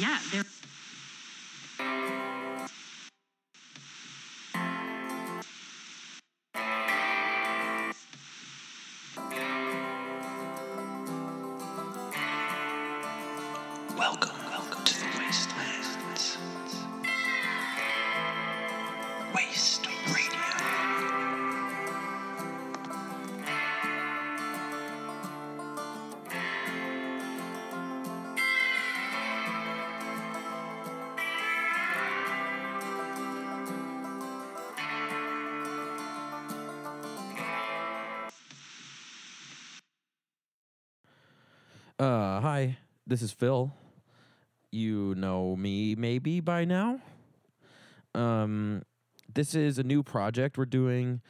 yeah. This is Phil. You know me maybe by now. Um, this is a new project we're doing.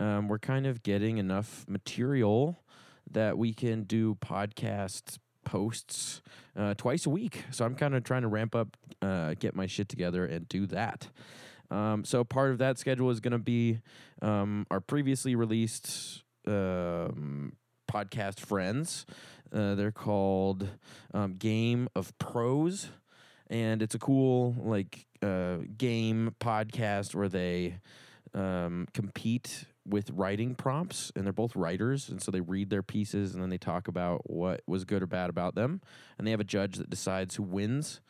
Um, we're kind of getting enough material that we can do podcast posts uh, twice a week. So I'm kind of trying to ramp up, uh, get my shit together, and do that. Um, so part of that schedule is going to be um, our previously released um, podcast friends. Uh, they're called um, Game of Pros, and it's a cool like uh, game podcast where they um, compete with writing prompts, and they're both writers, and so they read their pieces and then they talk about what was good or bad about them, and they have a judge that decides who wins.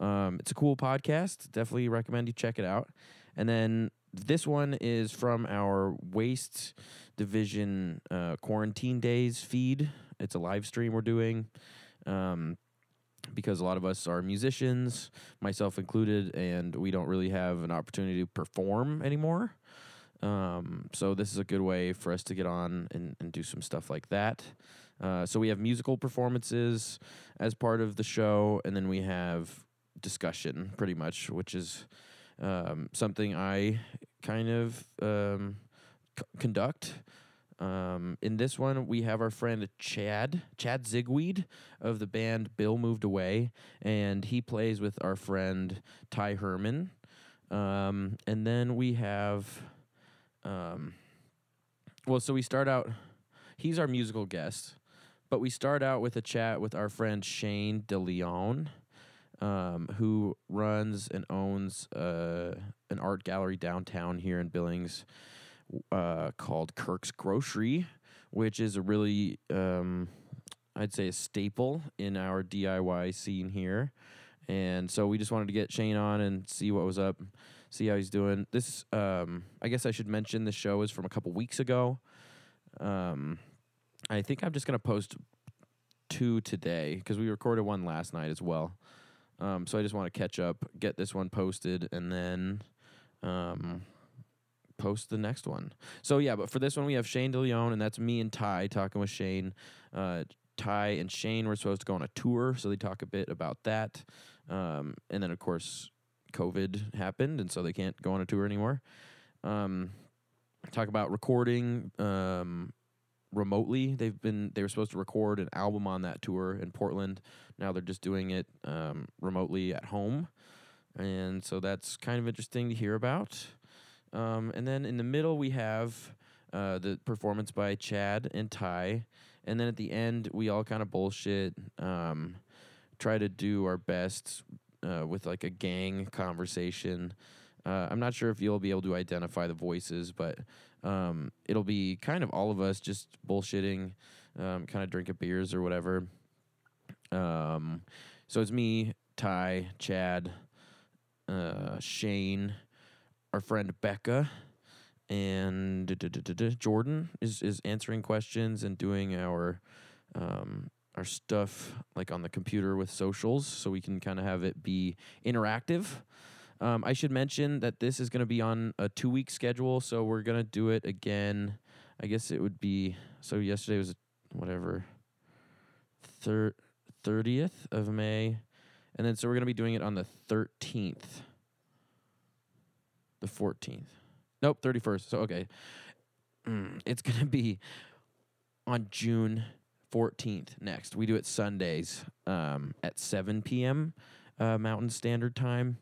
Um, it's a cool podcast. Definitely recommend you check it out. And then this one is from our Waste Division uh, Quarantine Days feed. It's a live stream we're doing. Um, because a lot of us are musicians, myself included, and we don't really have an opportunity to perform anymore. Um, so this is a good way for us to get on and, and do some stuff like that. Uh, so we have musical performances as part of the show, and then we have discussion, pretty much, which is um, something I kind of um, conduct. Um, in this one, we have our friend Chad, Chad Zigweed of the band Bill Moved Away, and he plays with our friend Ty Herman. Um, and then we have, um, well, so we start out, he's our musical guest, but we start out with a chat with our friend Shane DeLeon, um, who runs and owns uh, an art gallery downtown here in Billings uh, called Kirk's Grocery, which is a really, um, I'd say, a staple in our DIY scene here. And so we just wanted to get Shane on and see what was up, see how he's doing. This, um, I guess I should mention the show is from a couple weeks ago. Um, I think I'm just gonna post two today because we recorded one last night as well. Um, so I just want to catch up, get this one posted, and then um, post the next one. So yeah, but for this one we have Shane DeLeon, and that's me and Ty talking with Shane. Uh, Ty and Shane were supposed to go on a tour, so they talk a bit about that. Um, and then of course COVID happened, and so they can't go on a tour anymore. Um, talk about recording um, remotely. They've been they were supposed to record an album on that tour in Portland. Now they're just doing it um, remotely at home, and so that's kind of interesting to hear about. Um, and then in the middle we have uh, the performance by Chad and Ty, and then at the end we all kind of bullshit. Um, try to do our best uh, with like a gang conversation. Uh, I'm not sure if you'll be able to identify the voices, but um, it'll be kind of all of us just bullshitting, um, kind of drinking beers or whatever. Um, so it's me, Ty, Chad, uh, Shane, our friend Becca, and Jordan is is answering questions and doing our um, our stuff like on the computer with socials, so we can kind of have it be interactive. Um, I should mention that this is going to be on a two week schedule, so we're going to do it again. I guess it would be so. Yesterday was whatever thir- 30th of May, and then so we're going to be doing it on the 13th, the 14th. Nope, 31st. So okay, Mm, it's going to be on June 14th next. We do it Sundays um, at 7 p.m. Uh, Mountain Standard Time.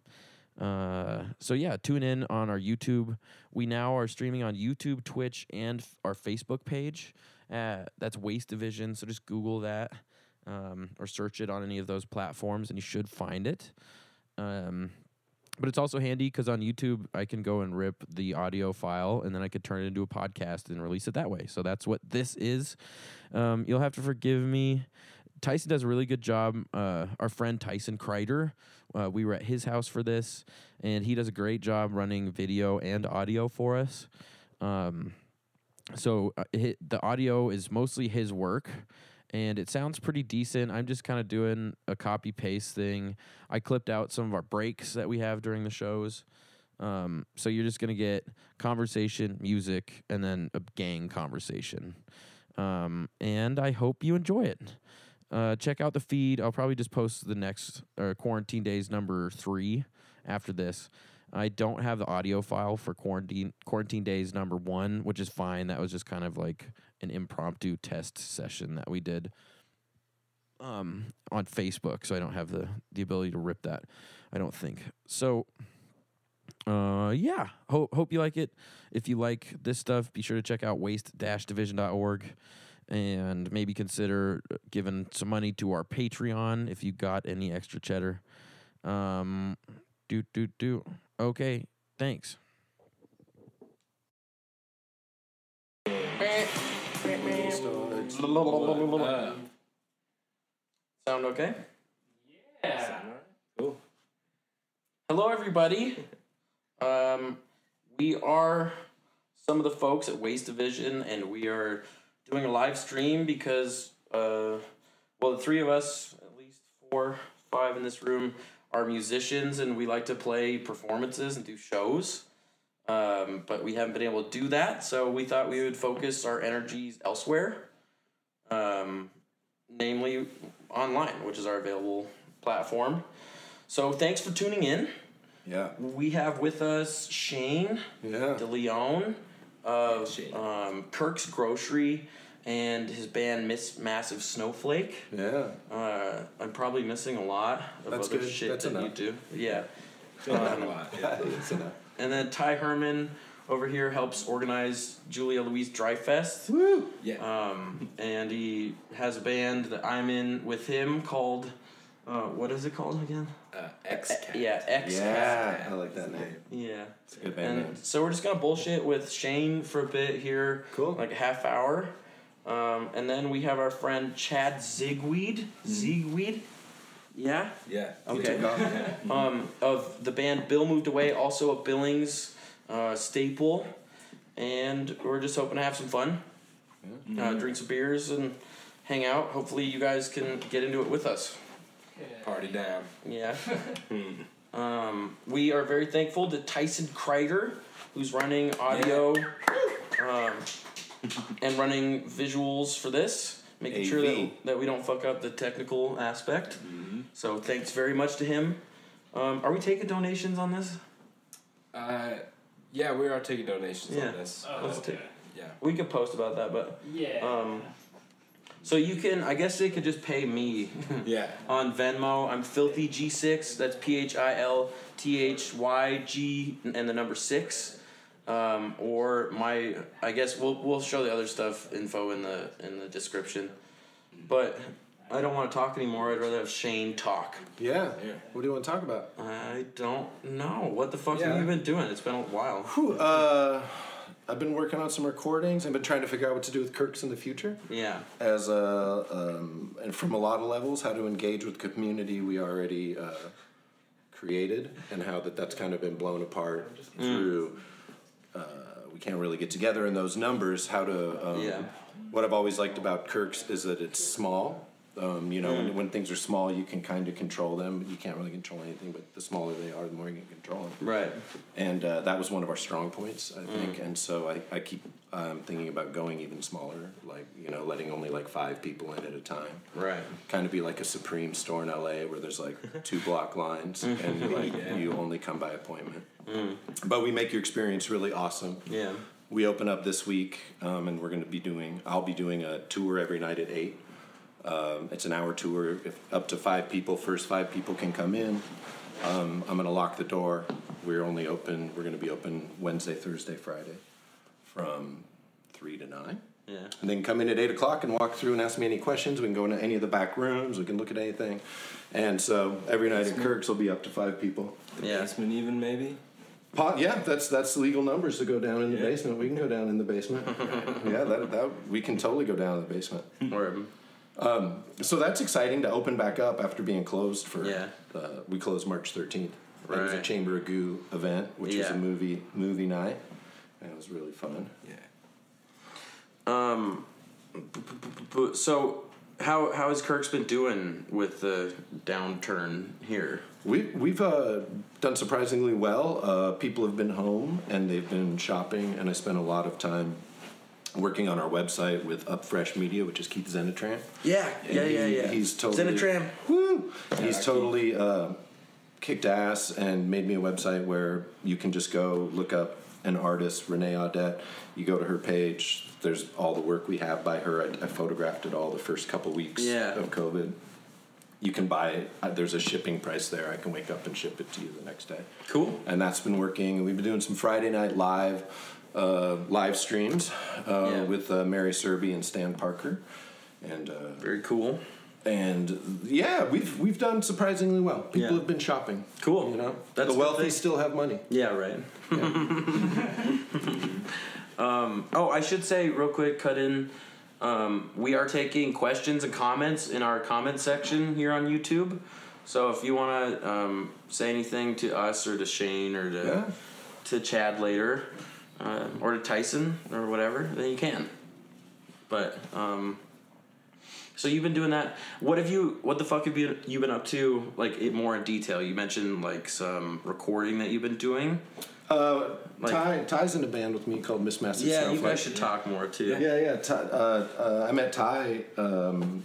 Uh, so yeah, tune in on our YouTube. We now are streaming on YouTube, Twitch, and f- our Facebook page. Uh, that's Waste Division. So just Google that. um, or search it on any of those platforms, and you should find it. Um, but it's also handy because on YouTube, I can go and rip the audio file and then I could turn it into a podcast and release it that way. So that's what this is. Um, you'll have to forgive me. Tyson does a really good job. Uh, our friend Tyson Kreider, uh, we were at his house for this, and he does a great job running video and audio for us. Um, so uh, hi the audio is mostly his work and it sounds pretty decent. I'm just kind of doing a copy paste thing. I clipped out some of our breaks that we have during the shows. Um, so you're just going to get conversation music and then a gang conversation. Um, and i hope you enjoy it. Uh, check out the feed. I'll probably just post the next or quarantine days number three after this. I don't have the audio file for quarantine quarantine days number one, which is fine. That was just kind of like an impromptu test session that we did um, on Facebook, so I don't have the the ability to rip that. I don't think so. Uh, yeah. Hope hope you like it. If you like this stuff, be sure to check out waste-division.org and maybe consider giving some money to our Patreon if you got any extra cheddar. Um, do do do. Okay, thanks. Sound okay? Yeah. Cool. Hello, everybody. Um, we are some of the folks at Waste Division, and we are doing a live stream because, uh, well, the three of us, at least four, five in this room, are musicians, and we like to play performances and do shows. Um, but we haven't been able to do that, so we thought we would focus our energies elsewhere, um, namely online, which is our available platform. So thanks for tuning in. Yeah. We have with us Shane Yeah. DeLeon of Shane. um, Kirk's Grocery and his band Miss Massive Snowflake. Yeah. Uh, I'm probably missing a lot of That's other good. shit That's that you do. Yeah. Not a lot. Yeah, it's enough. And then Ty Herman over here helps organize Julia Louise Dry Fest. Woo! Yeah. Um, and he has a band that I'm in with him called, uh, what is it called again? Uh, X Cat. Yeah, X Yeah, I like that name. Yeah. It's a good band And name. so we're just gonna bullshit with Shane for a bit here, Cool. like a half hour, um, and then we have our friend Chad Zigweed, Zigweed, yeah, Yeah. okay, um, of the band Bill Moved Away, also a Billings uh, staple, and we're just hoping to have some fun, uh, drink some beers and hang out. Hopefully, you guys can get into it with us. Party down. Yeah. um, we are very thankful to Tyson Kreider, who's running audio um, and running visuals for this, making sure that, that we don't fuck up the technical aspect. So thanks very much to him. Um, are we taking donations on this? Uh, yeah, we are taking donations Yeah. on this. Oh, Let's okay. take- Yeah. We could post about that, but Yeah. um, so you can. I guess they could just pay me. Yeah. on Venmo. I'm Filthy G6. That's P H I L T H Y G and the number six. Um, or my, I guess we'll we'll show the other stuff info in the in the description. But I don't want to talk anymore. I'd rather have Shane talk. Yeah. Yeah. What do you want to talk about? I don't know what the fuck have you been doing. It's been a while. Whew, uh, I've been working on some recordings. I've been trying to figure out what to do with Kirks in the future. Yeah. As a, um, and from a lot of levels, how to engage with community we already uh, created, and how that that's kind of been blown apart through. Uh, we can't really get together in those numbers. How to. Um, Yeah. What I've always liked about Kirks is that it's small. Um, you know, when, when things are small, you can kind of control them. You can't really control anything, but the smaller they are, the more you can control them Right. and uh, that was one of our strong points, I think. And so I, I keep um, thinking about going even smaller, like you know, letting only like five people in at a time. Right. Kind of be like a Supreme store in LA where there's like two block lines and you like you only come by appointment. But we make your experience really awesome. Yeah. We open up this week, um, and we're going to be doing. I'll be doing a tour every night at eight. Um, it's an hour tour. If up to five people, first five people can come in. Um, I'm going to lock the door. We're only open. We're going to be open Wednesday, Thursday, Friday, from three to nine. Yeah. And then come in at eight o'clock and walk through and ask me any questions. We can go into any of the back rooms. We can look at anything. And so every night at Kirk's will be up to five people. The Yeah. basement even maybe. Po- yeah, that's that's legal numbers to go down in the Yeah. basement. We can go down in the basement. yeah, that, that we can totally go down in the basement. Or So that's exciting to open back up after being closed for. Yeah. Uh, we closed March thirteenth. It was a Chamber of Goo event, which was a movie movie night, and it was really fun. Yeah. but so how how has Kirk's been doing with the downturn here? We we've uh, done surprisingly well. Uh, people have been home and they've been shopping, and I spent a lot of time working on our website with Up Fresh Media, which is Keith Zenitram. Yeah, And yeah, yeah, he- yeah. He's totally Zenitram. Woo! He's totally uh, kicked ass and made me a website where you can just go look up an artist, Renee Audette. You go to her page. There's all the work we have by her. I, I photographed it all the first couple weeks Yeah. of COVID. You can buy it. Uh, there's a shipping price there. I can wake up and ship it to you the next day Cool. and that's been working. We've been doing some Friday night live uh, live streams uh, Yeah. with uh, Mary Serby and Stan Parker, and uh, Very cool. and yeah, we've we've done surprisingly well. People Yeah. have been shopping. Cool. You know, That's the wealthy still have money. Yeah, right. um, oh, I should say real quick, cut in. Um, we are taking questions and comments in our comment section here on YouTube. So if you want to um, say anything to us or to Shane or to Yeah. to Chad later, uh, or to Tyson or whatever, then you can. But um, so you've been doing that. What have you? What the fuck have you you been up to? Like it more in detail. You mentioned like some recording that you've been doing. Uh, Like- Ty Ty's in a band with me called Miss Massive Yeah, you guys should talk more too. Yeah, yeah. Ty, uh, uh, I met Ty. Um,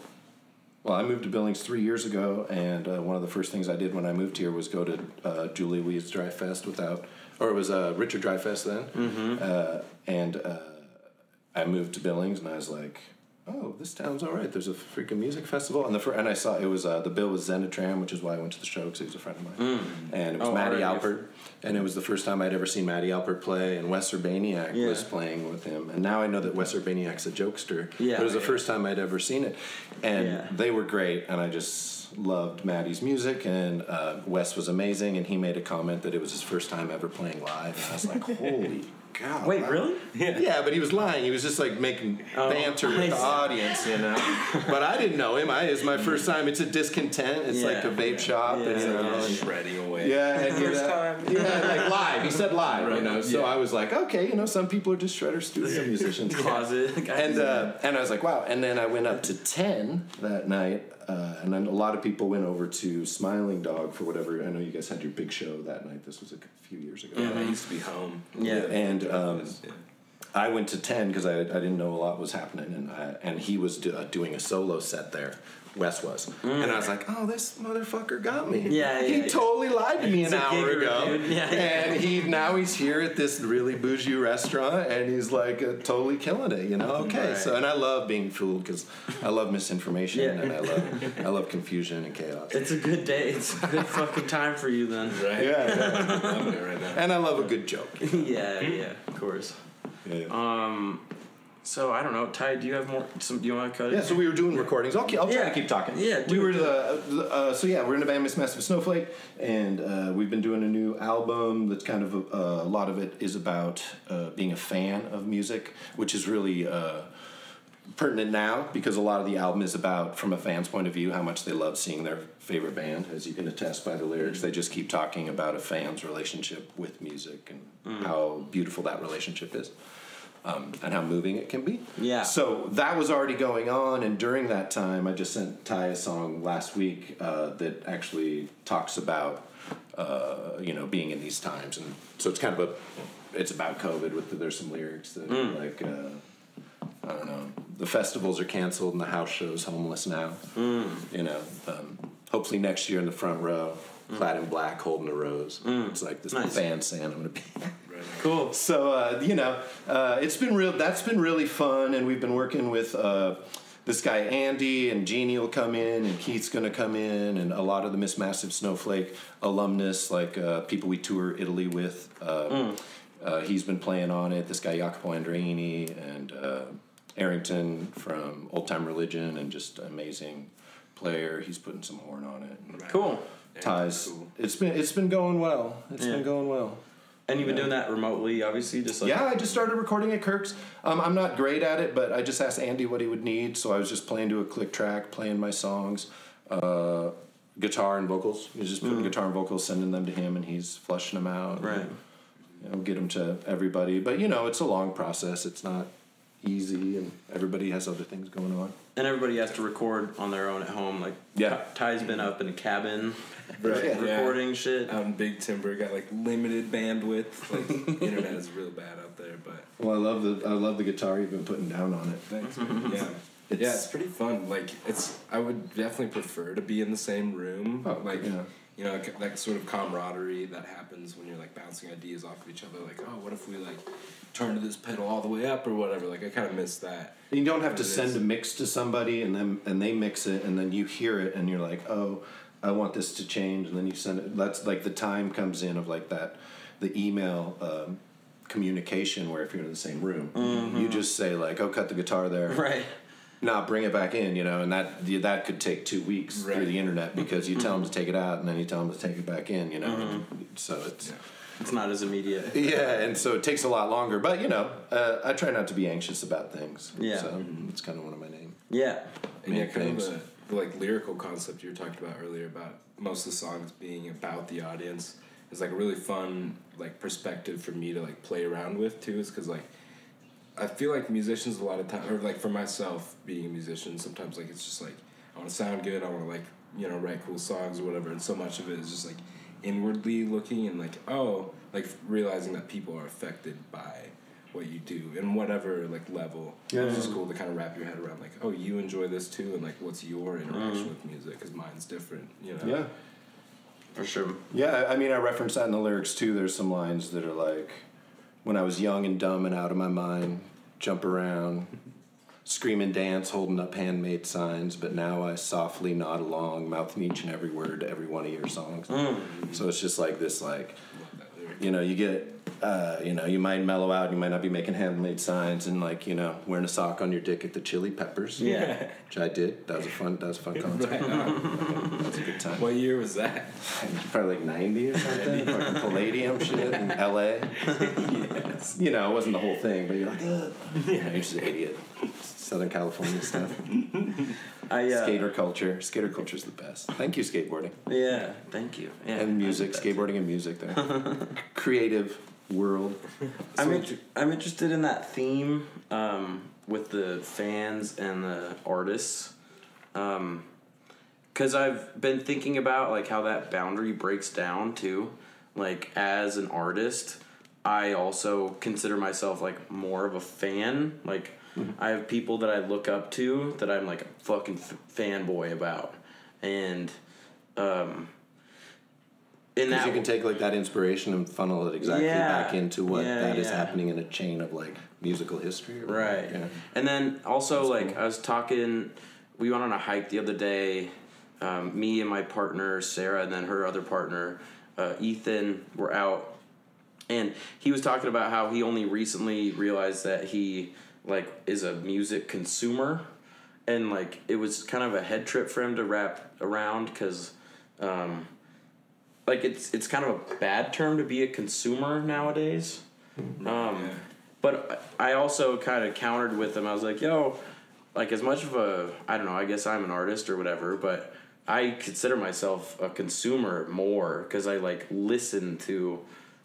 well, I moved to Billings three years ago, and uh, one of the first things I did when I moved here was go to uh, Julie Weed's Dry Fest without, or it was uh, Richard Dry Fest then. Mm-hmm. Uh, and uh, I moved to Billings, and I was like, "Oh, this town's all right. There's a freaking music festival." And the fir- and I saw it was uh, the bill was Zenitram, which is why I went to the show because he was a friend of mine, and it was Oh, Matty already. Alpert. And it was the first time I'd ever seen Matty Alpert play, and Wes Urbaniak Yeah. was playing with him. And now I know that Wes Urbaniak's a jokester. Yeah. But it was the first time I'd ever seen it. And Yeah. they were great, and I just loved Matty's music. And uh, Wes was amazing, and he made a comment that it was his first time ever playing live. And I was like, holy God. Wait, wow. really? Yeah, but he was lying. He was just like making Oh, banter with the audience, you know. but I didn't know him. I it's my first time. It's a discontent. It's like a Yeah. vape shop, and Yeah, you know. yeah. and- Shredding away. yeah, and you First know, time. Yeah, like live. He said live, you know. So yeah. I was like, okay, you know, some people are just shredder studio musicians. Closet guys. And uh, and I was like, wow. And then I went up to ten that night, uh, and then a lot of people went over to Smiling Dog for whatever. I know you guys had your big show that night. This was a few years ago. Yeah, I used to be home. Yeah. And um, Yeah. I went to ten because I, I didn't know a lot was happening, and I, and he was do, uh, doing a solo set there. Wes was, and I was like, "Oh, this motherfucker got me." Mm. Yeah, he yeah, totally lied to me an hour gigger, ago, dude. Yeah, yeah. and he now he's here at this really bougie restaurant, and he's like uh, totally killing it. You know? Okay, Right. so and I love being fooled because I love misinformation Yeah. and I love I love confusion and chaos. it's a good day. It's a good fucking time for you then. Right? Yeah, yeah. I'm right now. and I love a good joke. yeah, yeah, of course. Yeah. Um, so I don't know, Ty. Do you have more? Some? Do you want to cut it? Yeah, so we were doing recordings. I'll, I'll try Yeah. to keep talking. Yeah, we do were it. the, the uh, so yeah, we're in a band Miss Massive Snowflake, and uh, we've been doing a new album that's kind of a, a lot of it is about uh, being a fan of music, which is really uh, pertinent now because a lot of the album is about from a fan's point of view how much they love seeing their favorite band, as you can attest by the lyrics. They just keep talking about a fan's relationship with music and how beautiful that relationship is um, and how moving it can be. Yeah. So that was already going on, and during that time, I just sent Ty a song last week uh, that actually talks about uh, you know being in these times, and so it's kind of a it's about COVID. With the, there's some lyrics that are like. Uh, I don't know. The festivals are canceled and the house shows homeless now. You know, um, hopefully next year in the front row, clad in black, holding a rose. It's like this Nice. fan saying, "I'm gonna be." Cool. So uh, you know, uh, it's been real. That's been really fun, and we've been working with uh, this guy Andy, and Jeannie will come in, and Keith's going to come in, and a lot of the Miss Massive Snowflake alumnus, like uh, people we tour Italy with. Uh, uh, he's been playing on it. This guy Jacopo Andreini, and uh, Arrington from Old Time Relijun and just amazing player. He's putting some horn on it. And Cool. Ties. cool. It's been it's been going well. It's Yeah. been going well. And you've been doing that remotely, obviously, just like Yeah, I just started recording at Kirk's. Um, I'm not great at it, but I just asked Andy what he would need, so I was just playing to a click track, playing my songs, uh, guitar and vocals. He's just putting guitar and vocals, sending them to him, and he's flushing them out. Right. You know, get them to everybody, but you know, it's a long process. It's not easy, and everybody has other things going on. And everybody has to record on their own at home. Like, Yeah. Ty's been up in a cabin Right. Yeah. recording shit. Out in Big Timber, got like limited bandwidth. Like internet is real bad out there, but Well, I love the I love the guitar you've been putting down on it. thanks. man. yeah. yeah, it's pretty fun. Like it's, I would definitely prefer to be in the same room. Oh, like yeah. you know, like- that sort of camaraderie that happens when you're like bouncing ideas off of each other. Like, oh, what if we like turn to this pedal all the way up or whatever? Like, I kind of miss that. You don't have to send is. a mix to somebody and then and they mix it and then you hear it and you're like, oh, I want this to change and then you send it. That's like the time comes in of like that, the email um, communication where if you're in the same room, you just say like, oh, cut the guitar there, Right. Nah, bring it back in, you know, and that that could take two weeks through the internet because you tell them to take it out and then you tell them to take it back in, you know. Mm-hmm. So it's. Yeah. It's not as immediate. Yeah, and so it takes a lot longer. But you know, uh, I try not to be anxious about things. Yeah. so it's kind of one of my names. Yeah. And yeah, Main kind things. of the, the like lyrical concept you were talking about earlier about most of the songs being about the audience is like a really fun like perspective for me to like play around with too. Is because like I feel like musicians a lot of time or like for myself being a musician sometimes like it's just like I want to sound good. I want to like you know write cool songs or whatever. And so much of it is just like inwardly looking and like oh like realizing that people are affected by what you do in whatever like level. Yeah. It's just cool to kind of wrap your head around like, oh, you enjoy this too, and like, what's your interaction mm-hmm. with music? Because mine's different, you know. Yeah. For sure. Yeah, I mean, I reference that in the lyrics too. There's some lines that are like, when I was young and dumb and out of my mind, jump around, scream and dance, holding up handmade signs, but now I softly nod along, mouthing each and every word to every one of your songs. Mm. So it's just like this, like, Love that lyric. you know, you get, uh, you know, you might mellow out, you might not be making handmade signs, and like, you know, wearing a sock on your dick at the Chili Peppers. Yeah. Which I did. That was a fun. That was a fun concert. Right. That was a good time. what year was that? Probably like 90 or something. Fucking Palladium shit in LA. yes. You know, it wasn't the whole thing, but you're like, Ugh. yeah, you're just an idiot. Southern California stuff. I uh, Skater culture. Skater culture is the best. Thank you, skateboarding. Yeah. Thank you. Yeah. And music. Skateboarding and music there. Creative world. I'm, So int- I'm interested in that theme um, with the fans and the artists. Because i've been thinking about like how that boundary breaks down too. Like as an artist i also consider myself like more of a fan. Like i have people that i look up to that i'm like a fucking f- fanboy about. And um Because you can take like that inspiration and funnel it exactly Yeah. back into what Yeah, that is yeah. happening in a chain of like musical history. Or. Right. Yeah. And then also That's like cool. I was talking we went on a hike the other day. Um, me and my partner Sarah and then her other partner uh, Ethan were out and he was talking about how he only recently realized that he like is a music consumer and like it was kind of a head trip for him to wrap around because um, like it's it's kind of a bad term to be a consumer nowadays um, Yeah. but I also kind of countered with him. I was like, yo, like as much of a, I don't know, I guess I'm an artist or whatever, but I consider myself a consumer more because I like listen to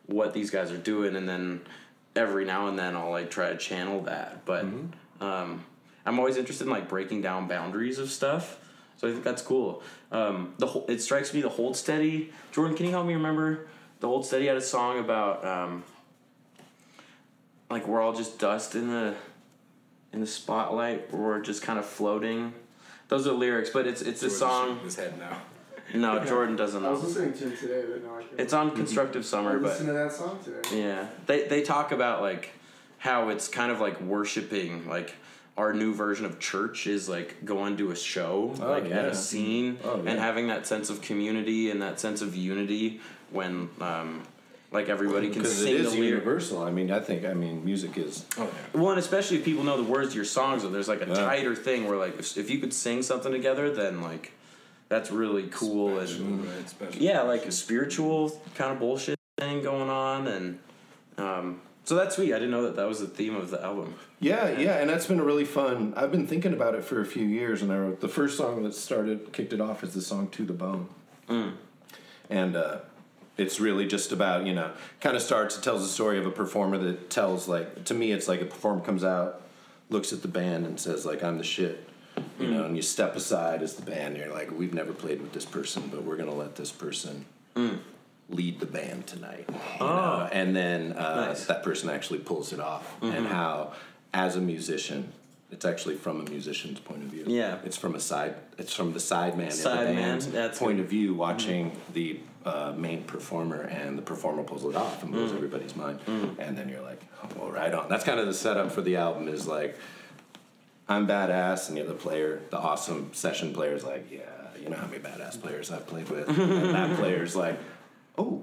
what these guys are doing and then every now and then I'll like try to channel that. But um, I'm always interested in like breaking down boundaries of stuff. So I think that's cool. Um, the whole, it strikes me the hold steady. Jordan, can you help me remember? The hold steady had a song about um, like we're all just dust in the in the spotlight. We're just kind of floating. Those are lyrics, but it's it's a Jordan's song. shaking His head now. No, Jordan doesn't know. I was know. listening to it today, but no, I can't. It's on Constructive I Summer, but listened to that song today. yeah, they they talk about like how it's kind of like worshiping like our new version of church is like going to a show Oh, like at a scene Oh, and having that sense of community and that sense of unity when um like everybody can sing it is the universal. I mean, I think I mean music is. Oh yeah. Well, and especially if people know the words to your songs, or there's like a Yeah. tighter thing where like if, if you could sing something together, then like that's really cool and right? Special. yeah, like a spiritual kind of bullshit thing going on, and um, so that's sweet. I didn't know that that was the theme of the album. Yeah, yeah, and that's been a really fun. I've been thinking about it for a few years, and I wrote the first song that started kicked it off is the song "To the Bone," mm. and uh, it's really just about you know kind of starts. It tells the story of a performer that tells like to me, it's like a performer comes out, looks at the band, and says like I'm the shit. You know, mm. and you step aside as the band. And you're like, we've never played with this person, but we're gonna let this person mm. Lead the band tonight. know? And then uh, Nice. that person actually pulls it off, and how, as a musician, it's actually from a musician's point of view. Yeah. it's from a side. It's from the side man Side man, that's point of view, watching the uh, main performer, and the performer pulls it off and blows everybody's mind, and then you're like, oh, well, right on. That's kind of the setup for the album. Is like. I'm badass, and you're the other player, the awesome session player, is like, yeah, you know how many badass players I've played with. and that player's like, oh,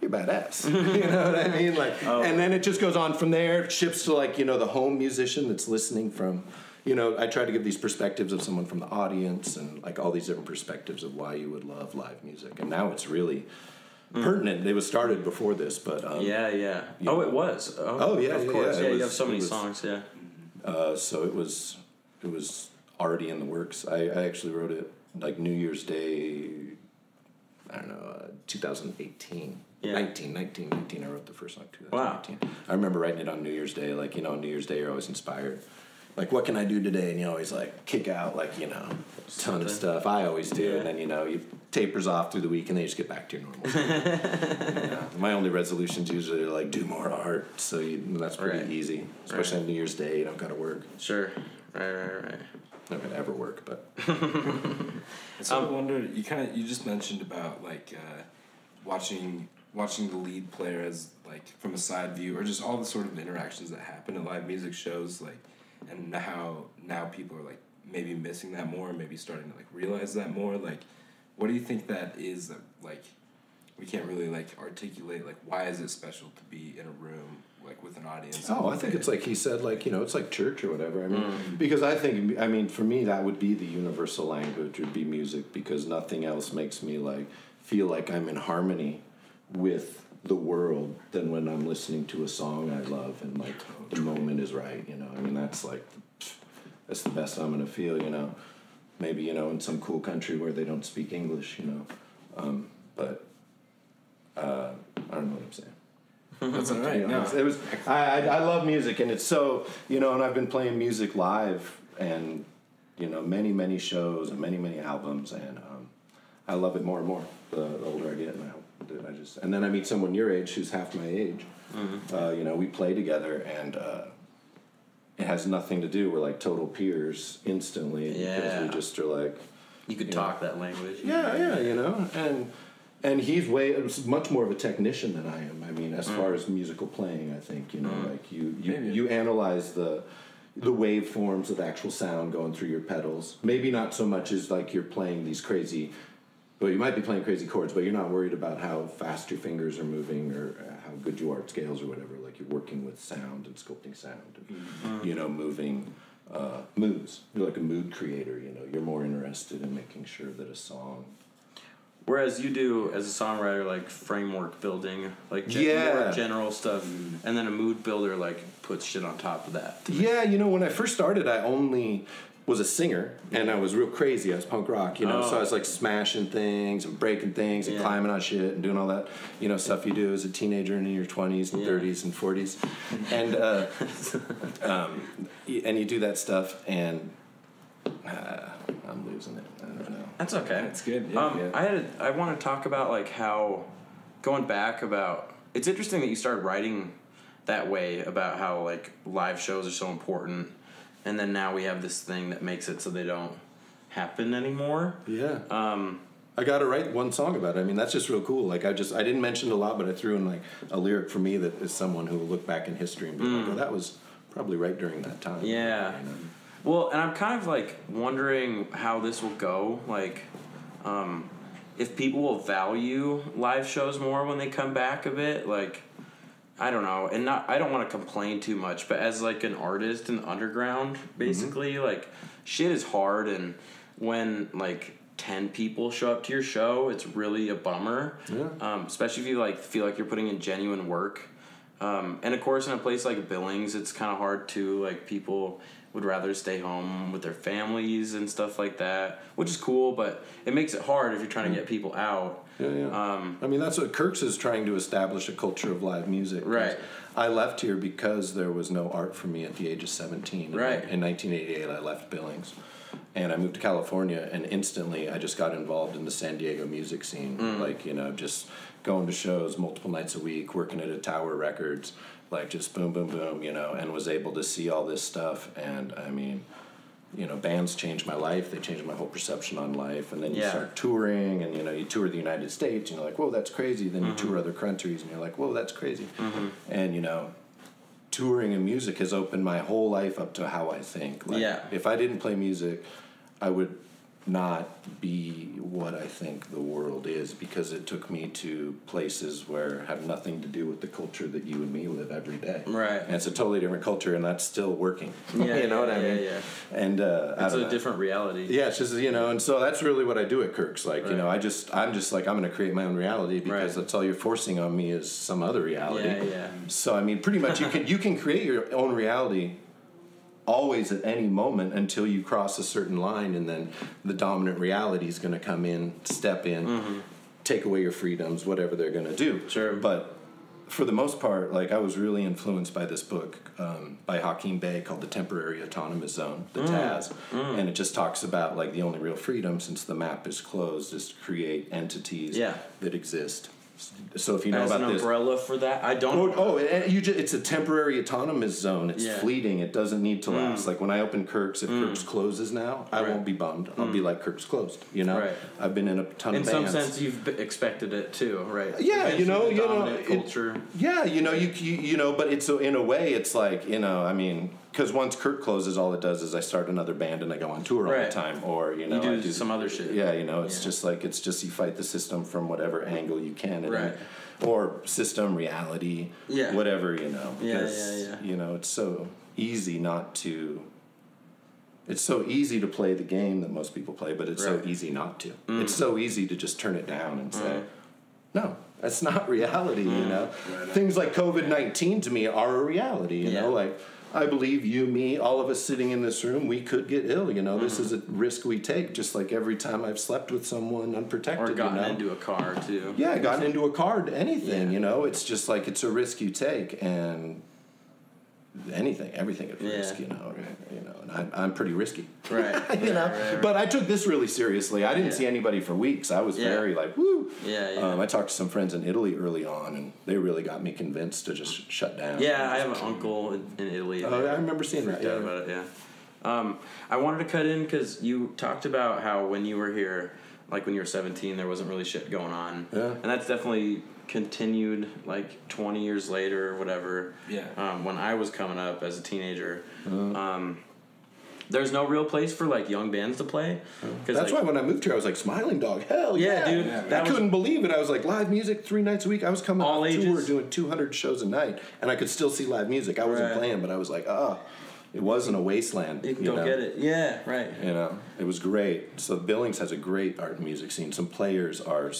you're badass. you know what I mean? Like, and then it just goes on from there. It shifts to like you know the home musician that's listening from. You know, I try to give these perspectives of someone from the audience and like all these different perspectives of why you would love live music. And now it's really pertinent. It was started before this, but um, Yeah, yeah. Oh, know. it was. Oh, Oh, yeah, of yeah, course. yeah, Yeah, it you have so many was- songs. Yeah. Uh, so it was it was already in the works. I, I actually wrote it like New Year's Day. I don't know, uh, 2018. Yeah. 19, 19, 19. I wrote the first song. Wow. I remember writing it on New Year's Day. Like you know, on New Year's Day, you're always inspired. Like, what can I do today? And you always like kick out like you know, a ton of stuff. I always do, Yeah. and then you know, you tapers off through the week, and then you just get back to your normal. Yeah. My only resolutions usually are like do more art, so you, that's pretty Right. easy. Especially Right. on New Year's Day, you don't got to work. Sure. Right, right, right. Not gonna ever work, but So I wonder. You kind of you just mentioned about like uh, watching watching the lead player as like from a side view, or just all the sort of interactions that happen at live music shows, like, and how now people are like maybe missing that more, maybe starting to like realize that more. Like, what do you think that is that like we can't really like articulate? Like, why is it special to be in a room like with an audience? oh, I think it's like he said, like you know, it's like church or whatever. I mean, because I think, I mean, for me, that would be the universal language would be music because nothing else makes me like feel like I'm in harmony with the world than when I'm listening to a song I love and like the moment is right. You know, I mean, that's like that's the best I'm gonna feel. You know, maybe you know in some cool country where they don't speak English. You know, um, but uh, I don't know what I'm saying. That's all right. No, it was. I, I I love music, and it's so you know, and I've been playing music live, and you know, many many shows and many many albums, and um, I love it more and more the, the older I get, and I I just and then I meet someone your age who's half my age. Uh, you know, we play together, and uh, it has nothing to do. We're like total peers instantly because Yeah. we just are like. You could Yeah. talk that language. Yeah, yeah, you know, and and he's way much more of a technician than I am. I mean, as far as musical playing, I think you know, like you you, Maybe. you analyze the the waveforms of actual sound going through your pedals. Maybe not so much as like you're playing these crazy. Well, you might be playing crazy chords, but you're not worried about how fast your fingers are moving or uh, how good you are at scales or whatever. Like you're working with sound and sculpting sound, and, you know, moving uh, moods. You're like a mood creator. You know, you're more interested in making sure that a song Whereas you do as a songwriter, like framework building, like gen- Yeah. more general stuff, and then a mood builder like puts shit on top of that. Yeah, you know, when I first started, I only was a singer, and I was real crazy. I was punk rock, you know, so I was like smashing things and breaking things and Yeah. climbing on shit and doing all that, you know, stuff you do as a teenager and in your twenties and Yeah. thirties and forties, and uh, um, and you do that stuff, and uh, I'm losing it. I don't know. That's okay. That's good, yeah, um, yeah. I had I want to talk about like how going back about. It's interesting that you started writing that way about how like live shows are so important, and then now we have this thing that makes it so they don't happen anymore. Yeah. Um, I got to write one song about it. I mean, that's just real cool. Like, I just, I didn't mention it a lot, but I threw in like a lyric for me that is someone who will look back in history and be like, oh, that was probably right during that time. Mm. Yeah. You know? Well, and I'm kind of like wondering how this will go. Like, um, if people will value live shows more when they come back a bit, like I don't know, and not I don't want to complain too much, but as like an artist in the underground, basically, like shit is hard, and when like ten people show up to your show, it's really a bummer. Yeah. Um, especially if you like feel like you're putting in genuine work. Um, and of course, in a place like Billings, it's kind of hard to Like people would rather stay home with their families and stuff like that, which is cool, but it makes it hard if you're trying to get people out. Yeah, yeah. Um, I mean, that's what Kirk's is trying to establish a culture of live music. Right. I left here because there was no art for me at the age of 17. Right. In 1988, I left Billings. And I moved to California, and instantly I just got involved in the San Diego music scene. Mm. Like, you know, just going to shows multiple nights a week, working at a Tower Records, like just boom, boom, boom, you know, and was able to see all this stuff. And I mean, you know, bands changed my life. They changed my whole perception on life. And then you Yeah. start touring, and you know, you tour the United States, and you're like, whoa, that's crazy. Then you Mm-hmm. tour other countries, and you're like, whoa, that's crazy. And you know, touring and music has opened my whole life up to how I think. Like, Yeah. If I didn't play music, I would not be what I think the world is because it took me to places where have nothing to do with the culture that you and me live every day. Right. And it's a totally different culture, and that's still working. Yeah, you know what I mean? yeah. yeah. And uh, it's a know. different reality. Yeah, it's just you know, and so that's really what I do at Kirk's. Like you know, I just I'm just like I'm going to create my own reality because Right. that's all you're forcing on me is some other reality. Yeah, yeah. So I mean, pretty much you can you can create your own reality always at any moment until you cross a certain line, and then the dominant reality is going to come in, step in, take away your freedoms, whatever they're going to do. Mm-hmm. Sure. but. For the most part, like I was really influenced by this book um, by Hakim Bey called "The Temporary Autonomous Zone," the Mm. Taz, and it just talks about like the only real freedom since the map is closed is to create entities Yeah. that exist. So if you know As an about this, an umbrella for that, I don't. Oh, oh and you just, it's a temporary autonomous zone. It's Yeah. fleeting. It doesn't need to last. Mm. Like when I open Kirk's, if mm. Kirk's closes now, I Right. won't be bummed. I'll be mm. like Kirk's closed. You know, Right. I've been in a ton of in of some bands. sense, you've expected it too, right? Yeah, you know, you know, dominant it- Yeah, you know, you, you you know, but it's in a way, it's like you know, I mean, because once Kirk's closes, all it does is I start another band and I go on tour all the time, or you know, do I do some other shit. Yeah, you know, it's Yeah. just like it's just you fight the system from whatever angle you can, at Right. any- or system reality, Yeah. whatever you know, Yeah, because yeah, yeah. you know, it's so easy not to. It's so easy to play the game that most people play, but it's Right. Mm. so easy not to. It's so easy to just turn it down and say, no, that's not reality, Mm. you know? Things like COVID 19 to me are a reality, you Yeah. know? Like, I believe you, me, all of us sitting in this room, we could get ill, you know? Mm-hmm. This is a risk we take, just like every time I've slept with someone unprotected, Or gotten you know? into a car too. yeah, gotten into a car, anything, Yeah. you know? It's just like it's a risk you take, and anything, everything Yeah. risk, you know? You know, and I'm, I'm pretty risky. Right. you know, Right, right, but I took this really seriously. I didn't Yeah. see anybody for weeks. I was Yeah. very like, woo. Yeah, yeah. Um, I talked to some friends in Italy early on, and they really got me convinced to just shut down. Yeah, I have an uncle in, in Italy. Oh, yeah, I remember seeing that. Yeah. about it. Yeah. Um, I wanted to cut in because you talked about how when you were here, like when you were seventeen, there wasn't really shit going on. Yeah. And that's definitely continued like twenty years later or whatever. Yeah. Um, when I was coming up as a teenager, Uh-huh. um, there's no real place for like young bands to play. Cause, That's like, why when I moved here, I was like, Smiling Dog, hell Yeah, yeah, dude, Yeah. that I was- couldn't believe it. I was like, live music three nights a week. I was coming All off tour doing 200 shows a night, and I could still see live music. I wasn't Right. playing, but I was like, ah, it wasn't a wasteland. You can you go know? get it. Yeah, right. You know, it was great. So Billings has a great art and music scene. Some players are,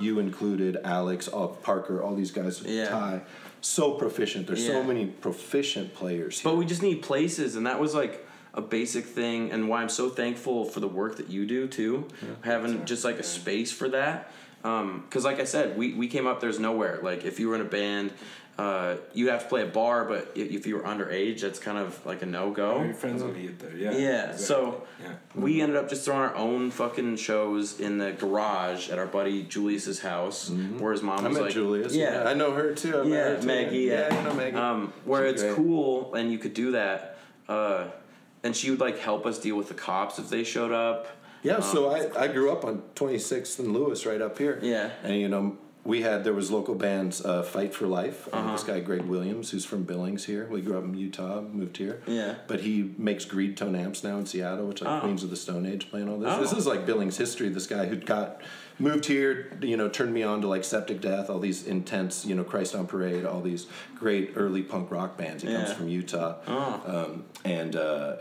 you included, Alex, all, Parker, all these guys, Yeah. Ty, so proficient. There's Yeah. so many proficient players. But we just need places, and that was like a basic thing, and why I'm so thankful for the work that you do too, having just like a space for that. Um, because, like I said, we, we came up, there's nowhere. Like, if you were in a band, uh, you'd have to play a bar, but if, if you were underage, that's kind of like a no All go. your friends will meet there. Yeah. Yeah, exactly. so Yeah. we ended up just throwing our own fucking shows in the garage at our buddy Julius's house, where his mom I was met like, Julius. yeah, I know her too. I met yeah, her too. Maggie. Yeah, yeah, you know Maggie. Um, where She's it's great. cool and you could do that, uh, and she would like help us deal with the cops if they showed up. Yeah, so I, I grew up on 26th and Lewis right up here. Yeah. And, you know, we had there was local bands uh, Fight for Life. Um, Uh-huh. this guy Greg Williams, who's from Billings here. We grew up in Utah, moved here. Yeah. But he makes Greedtone amps now in Seattle, which like Oh. Queens of the Stone Age playing all this. Oh. This is like Billings history. This guy who got moved here, you know, turned me on to like Septic Death, all these intense, you know, Christ on Parade, all these great early punk rock bands. He comes from Utah, Oh. um, and uh,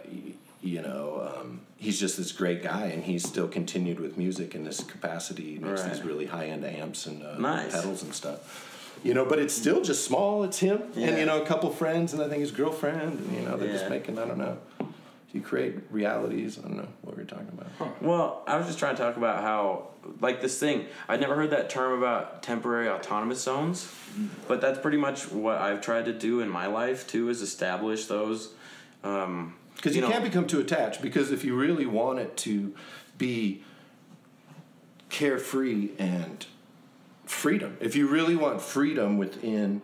you know. Um, He's just this great guy, and he's still continued with music in this capacity. He makes Right. these really high end amps and uh, Nice. pedals and stuff. You know, but it's still just small. It's him and you know a couple friends, and I think his girlfriend, and you know they're just making. I don't know. You create realities. I don't know what we're talking about. Well, I was just trying to talk about how, like this thing, I'd never heard that term about temporary autonomous zones, but that's pretty much what I've tried to do in my life too, is establish those. Um, Because you, know- can't become too attached. Because if you really want it to be carefree and freedom, if you really want freedom within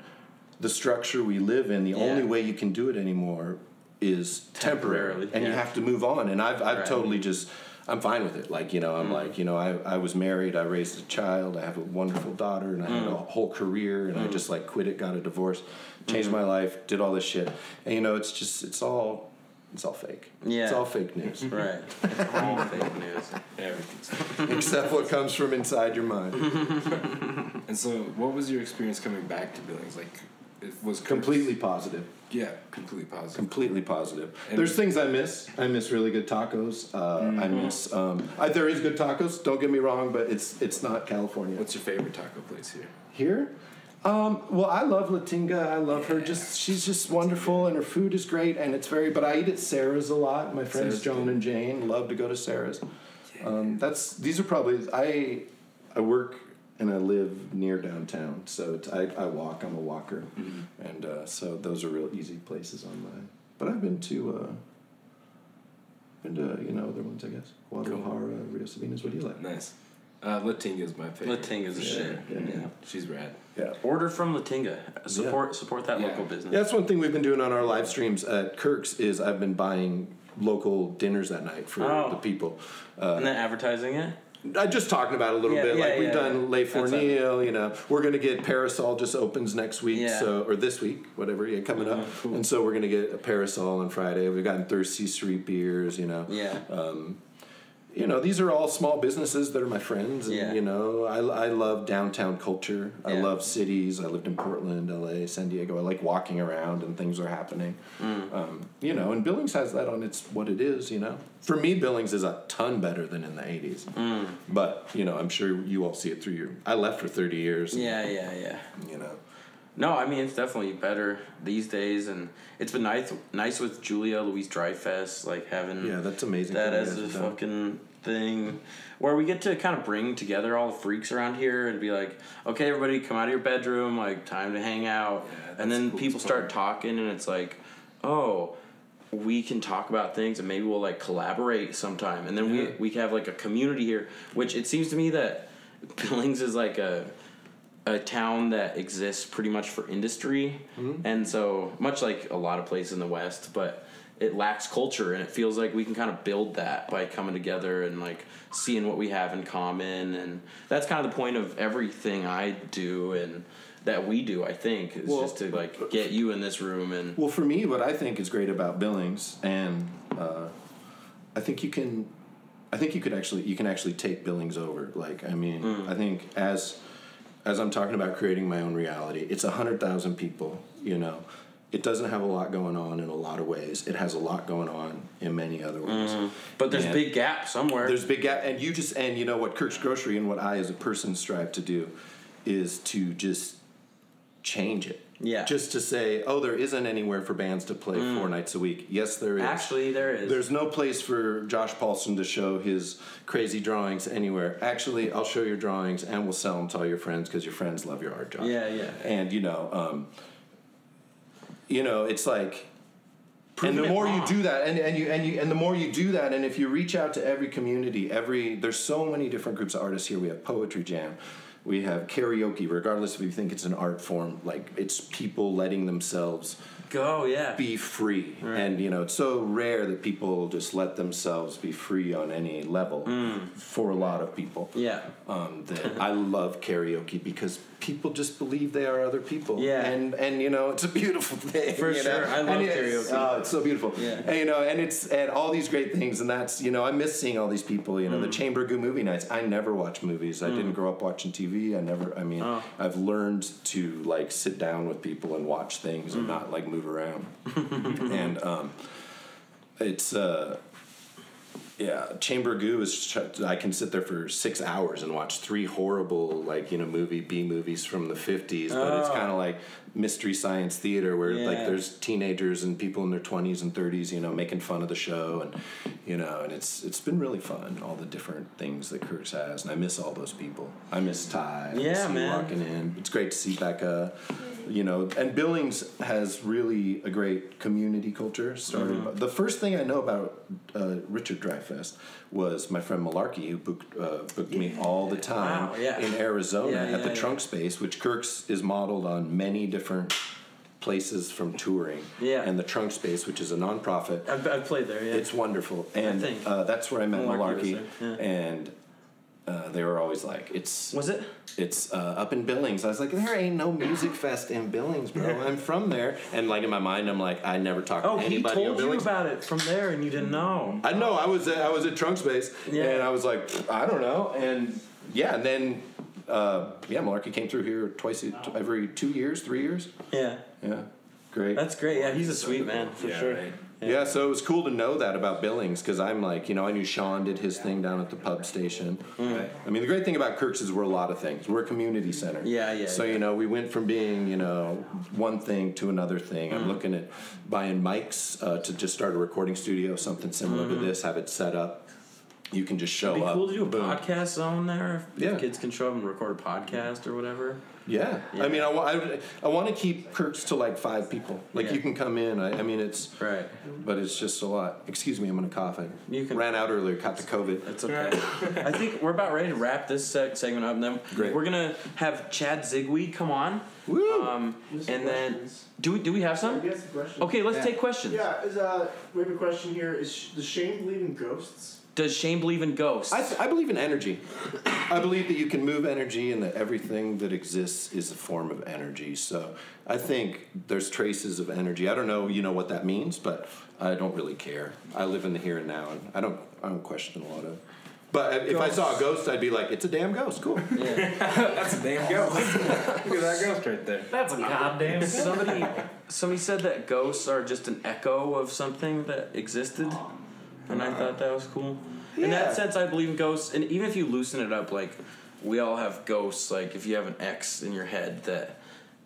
the structure we live in, the only way you can do it anymore is temporary, Temporarily, and you have to move on. And I've I've Right. totally just. I'm fine with it. Like, you know, I'm mm. like, you know, I, I was married, I raised a child, I have a wonderful daughter, and I had mm. a whole career, and I mm. just like quit it, got a divorce, changed my life, did all this shit. And, you know, it's just, it's all, it's all fake. Yeah. It's all fake news. right. It's all fake news. Everything's. Except what comes from inside your mind. and so, what was your experience coming back to Billings? Like, it was Kirk's- completely positive. Yeah, completely positive. Completely positive. And- There's things I miss. I miss really good tacos. Uh, I Mm-hmm. miss. Um, I, there is good tacos. Don't get me wrong, but it's it's not California. What's your favorite taco place here? Here? Um, well, I love Latinga. I love her. Just she's just wonderful, and her food is great, and it's very. But I eat at Sarah's a lot. My friends Sarah's Joan good. and Jane love to go to Sarah's. Um, that's these are probably I. I work and I live near downtown, so it's, I I walk. I'm a walker, Mm-hmm. and uh, so those are real easy places on my. But I've been to. Uh, been to you know other ones I guess Guadalajara, Rio Sabinas. What do you like? Nice. Uh, is my favorite. Latinga's is Yeah, shit. yeah, Yeah. yeah. She's rad. Yeah. Order from Latinga. Support support that Yeah. local business. Yeah, that's one thing we've been doing on our live streams at Kirk's is I've been buying local dinners that night for Oh. the people. and then advertising it. I just talking about it a little Yeah, bit. yeah, like we've yeah, done yeah. Le Fournil, you know. We're gonna get Parasol just opens next week, Yeah. so or this week, whatever, yeah, coming up. And so we're gonna get a Parasol on Friday. We've gotten Thirsty Street beers, you know. Yeah. You know, these are all small businesses that are my friends, and Yeah. you know, I, I love downtown culture. I Yeah. love cities. I lived in Portland, L.A., San Diego. I like walking around and things are happening. Mm. Um, you know, and Billings has that on its what it is. You know, for me, Billings is a ton better than in the '80s. Mm. But you know, I'm sure you all see it through your. I left for 30 years. Yeah, yeah, yeah. You know. No, I mean it's definitely better these days, and it's been nice, nice with Julia Louise Dreyfus, like having Yeah, that's amazing. that as a fucking thing, where we get to kind of bring together all the freaks around here and be like, okay, everybody, come out of your bedroom, like time to hang out, Yeah, and then the coolest people start talking, and it's like, oh. We can talk about things and maybe we'll like collaborate sometime, and then Yeah. we we have like a community here, which it seems to me that Billings is like a a town that exists pretty much for industry, and so much like a lot of places in the West, but it lacks culture, and it feels like we can kind of build that by coming together and like seeing what we have in common, and that's kind of the point of everything I do and that we do. I think is Well, just to like get you in this room and Well, for me, what I think is great about Billings, and uh, I think you can, I think you could actually, you can actually take Billings over. Like, I mean, Mm. I think as, as I'm talking about creating my own reality, it's a hundred thousand people. You know, it doesn't have a lot going on in a lot of ways. It has a lot going on in many other ways. Mm-hmm. but there's And big gaps somewhere. There's big gap, and you just and you know what Kirk's Grocery and what I as a person strive to do is to just change it. Yeah. Just to say, oh, there isn't anywhere for bands to play four nights a week. Yes, there is. Actually, there is. There's no place for Josh Paulson to show his crazy drawings anywhere. Actually, I'll show your drawings and we'll sell them to all your friends because your friends love your art, Josh. Yeah, yeah. And you know, um, you know, it's like and the more you do that and, and you and you and the more you do that and if you reach out to every community every there's so many different groups of artists here we have poetry jam We have karaoke, regardless if you think it's an art form, like it's people letting themselves Go, yeah. be free. And you know, it's so rare that people just let themselves be free on any level Mm. for a lot of people. yeah. Um, that I love karaoke because people just believe they are other people. Yeah. And and you know, it's a beautiful thing. For you know? sure. I love And karaoke. Oh, it's so beautiful. Yeah. And, you know, and it's and all these great things and that's you know, I miss seeing all these people, you know, Mm. the Chamber Goo movie nights. I never watch movies. I didn't grow up watching TV. I never I mean Oh. I've learned to like sit down with people and watch things Mm. and not like move around. and um it's uh yeah, Chamber Goo is. ch- I can sit there for six hours and watch three horrible, like you know, movie B movies from the fifties. But it's Oh. kind of like mystery science theater, where like there's teenagers and people in their twenties and thirties, you know, making fun of the show, and you know, and it's it's been really fun. All the different things that Kirk's has, and I miss all those people. I miss Ty. I Yeah, miss man. Walking in, it's great to see Becca. You know, and Billings has really a great community culture. Started Mm-hmm. the first thing I know about uh, Richard Dreyfus was my friend Malarkey, who booked uh, booked me all the time Wow, yeah. in Arizona Yeah, at yeah, the yeah. Trunk Space, which Kirk's is modeled on many different places from touring. Yeah. and the Trunk Space, which is a nonprofit. I've, I've played there, yeah. It's wonderful, and uh, that's where I met Malarkey yeah. and uh, they were always like, "It's Was it? it's uh, up in Billings. I was like, there ain't no music fest in Billings, bro. I'm from there. And like in my mind, I'm like, I never talked Oh, to he anybody in told you about it from there and you didn't know. I know. I was at, I was at Trunk Space, Yeah. and I was like, I don't know. And yeah, and then uh, yeah, Malarkey came through here twice a- every two years, three years. Yeah. Yeah, great. That's great. Yeah, he's a sweet man, for Yeah, sure. right. Yeah, so it was cool to know that about Billings because I'm like, you know, I knew Sean did his thing down at the pub station. Right. I mean, the great thing about Kirk's is we're a lot of things. We're a community center. Yeah, yeah, So yeah. you know, we went from being you know one thing to another thing. Mm-hmm. I'm looking at buying mics uh, to just start a recording studio, something similar to this. Have it set up. You can just show Mm-hmm. It'd be up. cool to do a boom. podcast zone there. If Yeah. kids can show up and record a podcast or whatever. Yeah. I mean, I, I, I want to keep perks to like five people. Like Yeah. you can come in. I, I mean, it's Right. but it's just a lot. Excuse me, I'm gonna cough. I You can- ran out earlier, caught the COVID. That's okay. I think we're about ready to wrap this seg- segment up. And then Great. we're gonna have Chad Zigwe come on. Woo! Um, There's some and then do we do we have some? We have some questions. Okay, let's Yeah. take questions. Yeah, is, uh, we have a question here. Is Sh- does Shane believe in ghosts? Does Shane believe in ghosts? I, I believe in energy. I believe that you can move energy and that everything that exists is a form of energy. So I think there's traces of energy. I don't know, you know what that means, but I don't really care. I live in the here and now, and I don't I don't question a lot of. But if I saw a ghost, I'd be like, "It's a damn ghost, cool." yeah. That's a damn ghost. Look at that ghost right there. That's a goddamn. somebody somebody said that ghosts are just an echo of something that existed, and I thought that was cool. In that sense, I believe in ghosts, and even if you loosen it up, like we all have ghosts. Like if you have an ex in your head that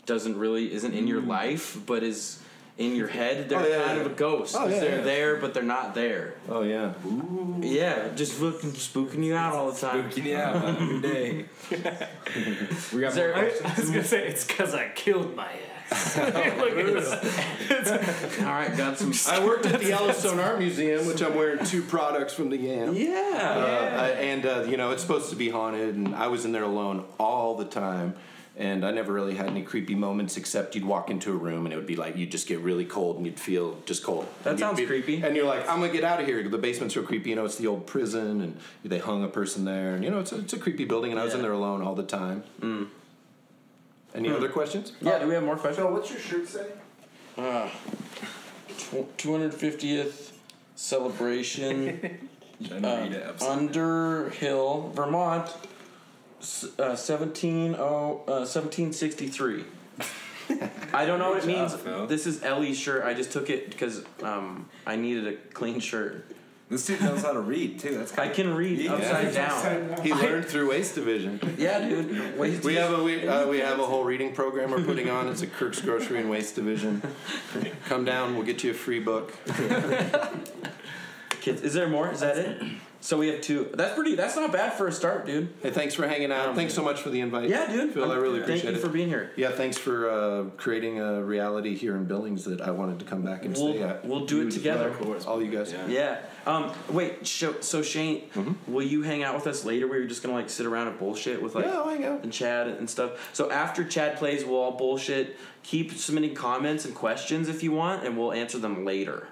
doesn't really isn't in your life, but is in your head, they're Mm. Oh, yeah, kind yeah. of a ghost. Oh, 'cause yeah, they're yeah. there, but they're not there. Oh yeah. Yeah, just fucking spooking you out all the time. Spooking you out on a new day. we got Is there- more I. I was gonna say it's because I killed my ex. Look at this. All right, got some. I worked at the Yellowstone Art Museum, which I'm wearing two products from the Yam. yeah. Uh, I- and uh, you know it's supposed to be haunted, and I was in there alone all the time, and I never really had any creepy moments except you'd walk into a room and it would be like you'd just get really cold and you'd feel just cold. That And sounds be- creepy. And you're like, I'm gonna get out of here. The basement's real creepy. You know, it's the old prison, and they hung a person there, and you know it's a, it's a creepy building. And I was in there alone all the time. Any other questions? yeah. Do we have more questions? Phil, what's your shirt say? Uh, two hundred fiftieth celebration. Trying to uh, read it upside Underhill, Vermont. s- Uh, 17, oh, uh, 1763. I don't know what it Good means. job, Phil. This is Ellie's shirt. I just took it because um, I needed a clean shirt. This dude knows how to read too. That's I kind can read Yeah. upside down. He learned through Waste Division. Yeah, dude. Wait, We have a we, uh, we have a whole reading program we're putting on. It's a Kirk's Grocery and Waste Division. Come down, we'll get you a free book. kids. Is there more? Is that it? So we have two. That's pretty. That's not bad for a start, dude. Hey, thanks for hanging out. Um, thanks so much for the invite. Yeah, dude. Phil, I really Thank appreciate you it. for being here. yeah, thanks for uh, creating a reality here in Billings that I wanted to come back and We'll- stay at. we'll do You it as together. Course, All you guys. Yeah. Yeah. Um, wait. So, so Shane, will you hang out with us later? Where you're just gonna like sit around and bullshit with like Yeah, I'll hang out. and Chad and stuff. So after Chad plays, we'll all bullshit. Keep submitting comments and questions if you want, and we'll answer them later.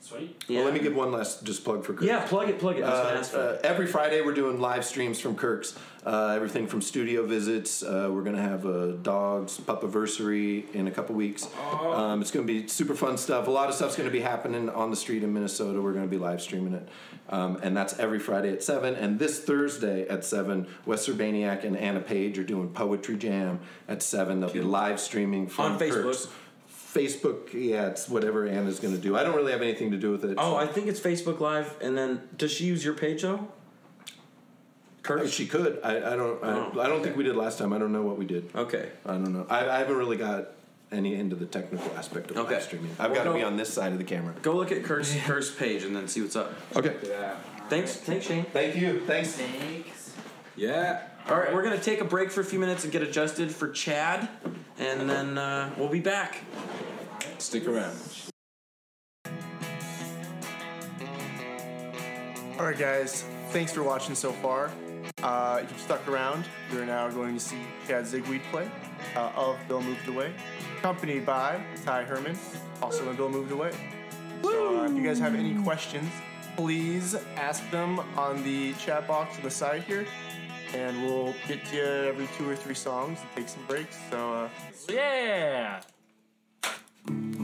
Sweet. Yeah. Well, let me give one last just plug for Kirk's. Yeah, plug it, plug it. I was gonna Uh, uh, every Friday we're doing live streams from Kirk's. Uh, everything from studio visits. Uh, we're gonna have a dog's pupiversary in a couple weeks. Um, it's gonna be super fun stuff. A lot of stuff's gonna be happening on the street in Minnesota. We're gonna be live streaming it, um, and that's every Friday at seven. And this Thursday at seven, Wes Urbaniak and Anna Page are doing poetry jam at seven. They'll be live streaming from On Facebook. Kirk's. Facebook, yeah, it's whatever Anna's gonna do. I don't really have anything to do with it. Oh, so- I think it's Facebook Live, and then does she use your page though? Uh, She could. I, I don't. I, Oh. I don't think we did last time. I don't know what we did. Okay. I don't know. I, I haven't really got any into the technical aspect of Okay. live streaming. I've Well, got to be on this side of the camera. Go look at Kirk's, Kirk's page and then see what's up. Okay. Yeah. Thanks, thanks, Shane. Thank you. Thanks. Thanks. Yeah. All right, we're gonna take a break for a few minutes and get adjusted for Chad, and then uh, we'll be back. Stick around. All right, guys. Thanks for watching so far. Uh, if you've stuck around, you're now going to see Chad Zigweed play uh, of Bill Moved Away, accompanied by Ty Herman, also in Bill Moved Away. So uh, if you guys have any questions, please ask them on the chat box on the side here, and we'll get to you every two or three songs and take some breaks. So uh, Yeah. Thank you.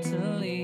I hate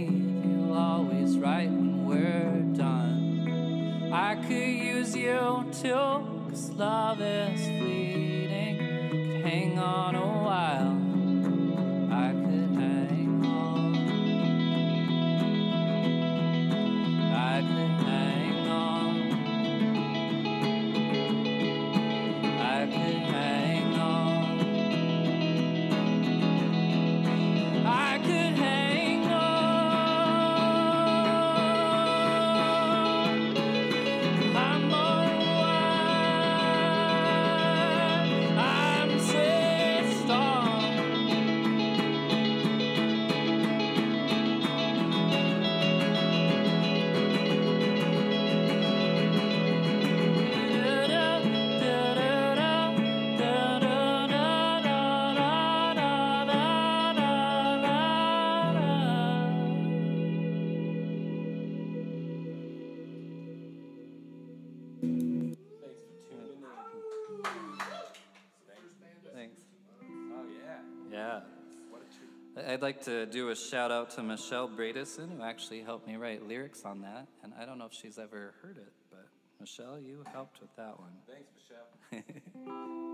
like to do a shout out to Michelle Bradison, who actually helped me write lyrics on that. And I don't know if she's ever heard it, but Michelle, you helped with that one. Thanks, Michelle.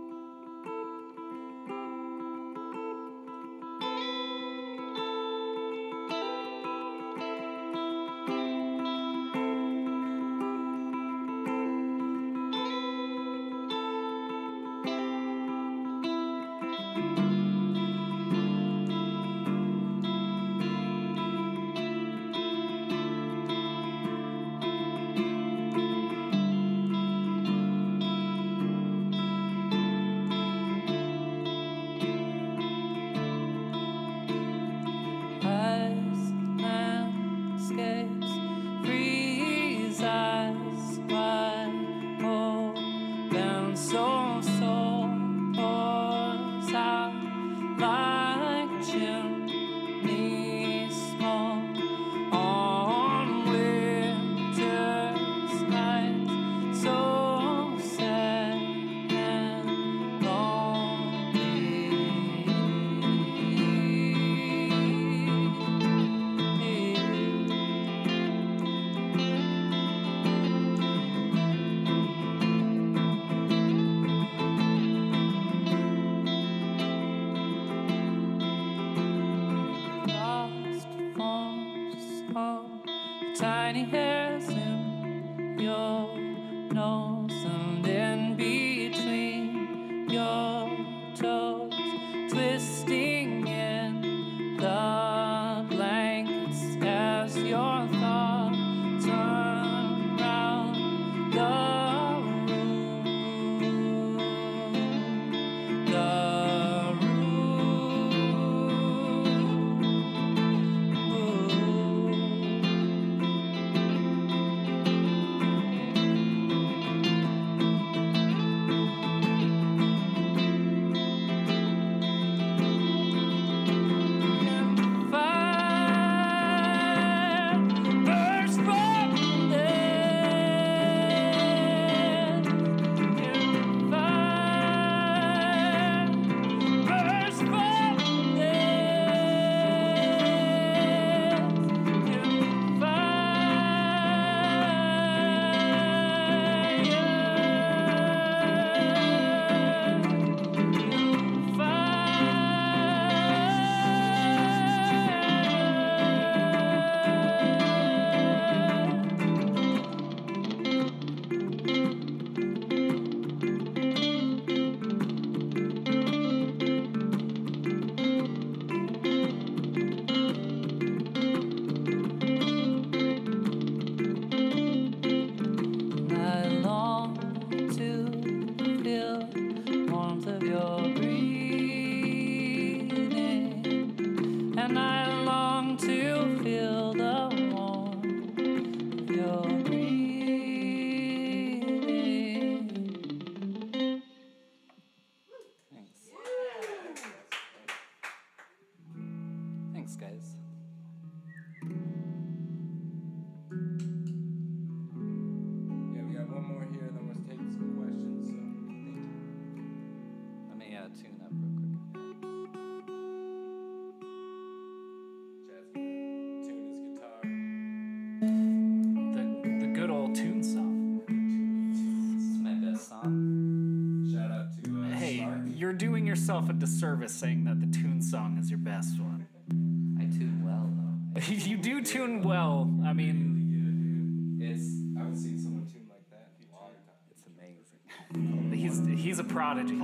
yourself a disservice saying that the tune song is your best one. I tune well though. you do tune well. I mean, It's I haven't seen someone tune like that in a long time. it's amazing. he's he's a prodigy.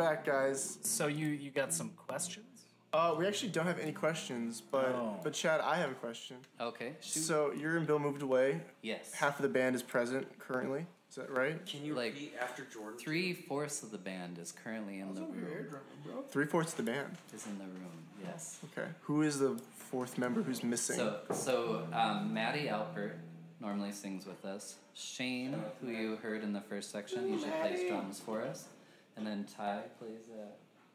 Back, guys. So you you got some questions? Uh, we actually don't have any questions, but Oh. but Chad, I have a question. Okay, shoot. So you're in Bill Moved Away. yes. Half of the band is present currently. Is that right? Can you Like, repeat after Jordan? Three fourths of the band is currently in the room. Three fourths of the band. Is in the room. Yes. Okay. Who is the fourth member who's missing? So so um, Maddie Alpert normally sings with us. Shane, who you heard in the first section, usually plays drums for us, and then Ty plays uh,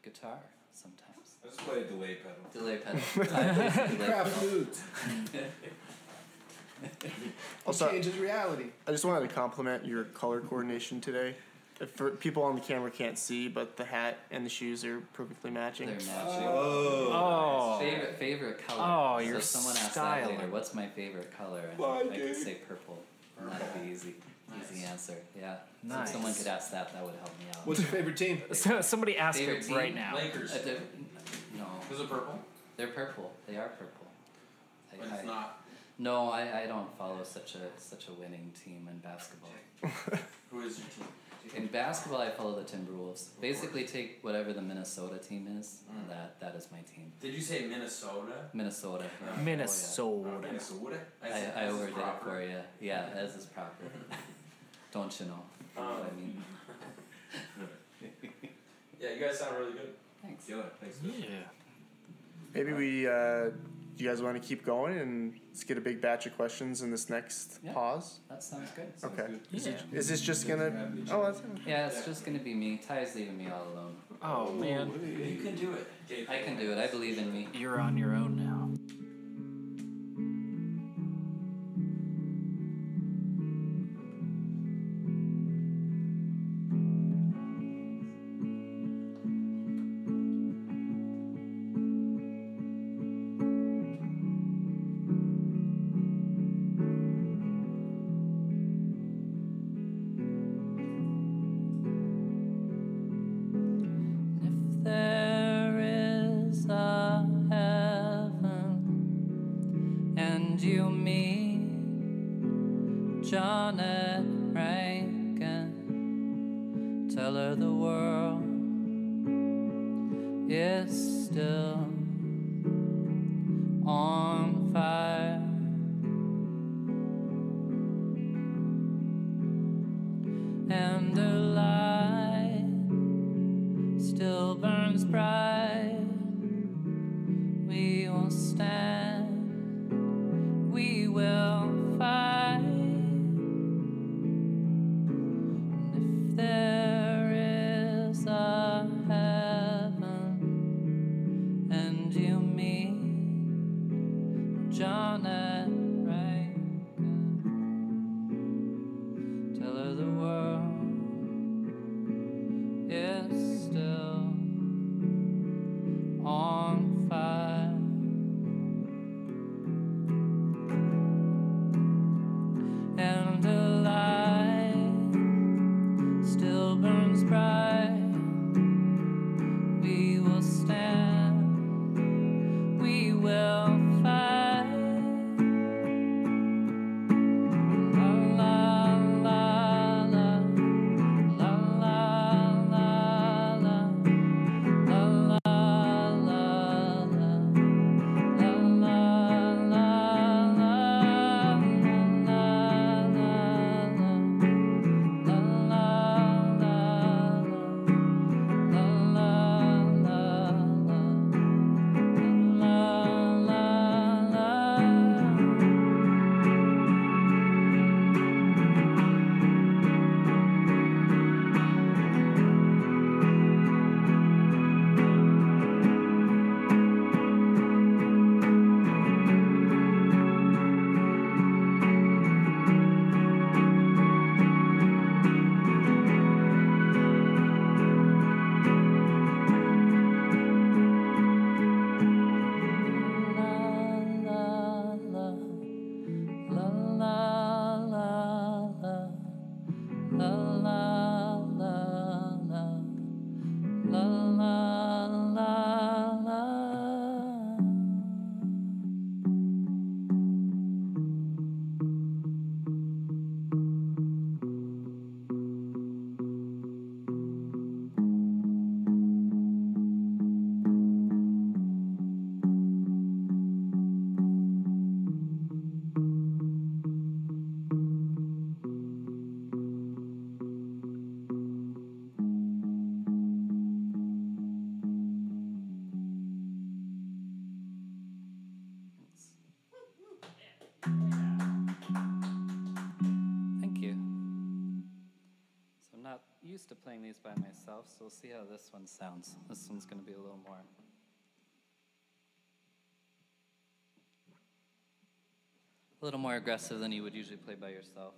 guitar sometimes. Let's play a delay pedal. Delay pedal. Ty plays the delay pedal. also, changes reality. I just wanted to compliment your color coordination today. If for people on the camera can't see, but the hat and the shoes are perfectly matching. They're matching. Oh, Favorite favorite color. Oh, so you're someone asked styling. that later. What's my favorite color? And I could say purple. And that'd be easy. Easy answer. Yeah. So Nice. if someone could ask that, that would help me out. What's your favorite team? so somebody ask Favorite it team? right now. Lakers. Uh, no, Is it purple? they're purple. They are purple. I- But it's I- not. No, I, I don't follow such a such a winning team in basketball. Who is your team? In basketball, I follow the Timberwolves. Basically, take whatever the Minnesota team is. and That that is my team. Did you say Minnesota? Minnesota. yeah. Oh, yeah. Minnesota. Minnesota. I, I overdid it for you. Yeah, as is proper. Don't you know? Um, what I mean? Yeah, you guys sound really good. Thanks. Killer. Thanks. Yeah. Maybe we uh, do you guys want to keep going and let's get a big batch of questions in this next Yeah. pause? That sounds good. Okay. Is, Yeah. is this just gonna? Oh, that's. Yeah, it's just gonna be me. Ty's leaving me all alone. Oh man, You can do it. I can do it. I believe in me. you're on your own now. So we'll see how this one sounds. This one's going to be a little more. A little more aggressive than you would usually play by yourself.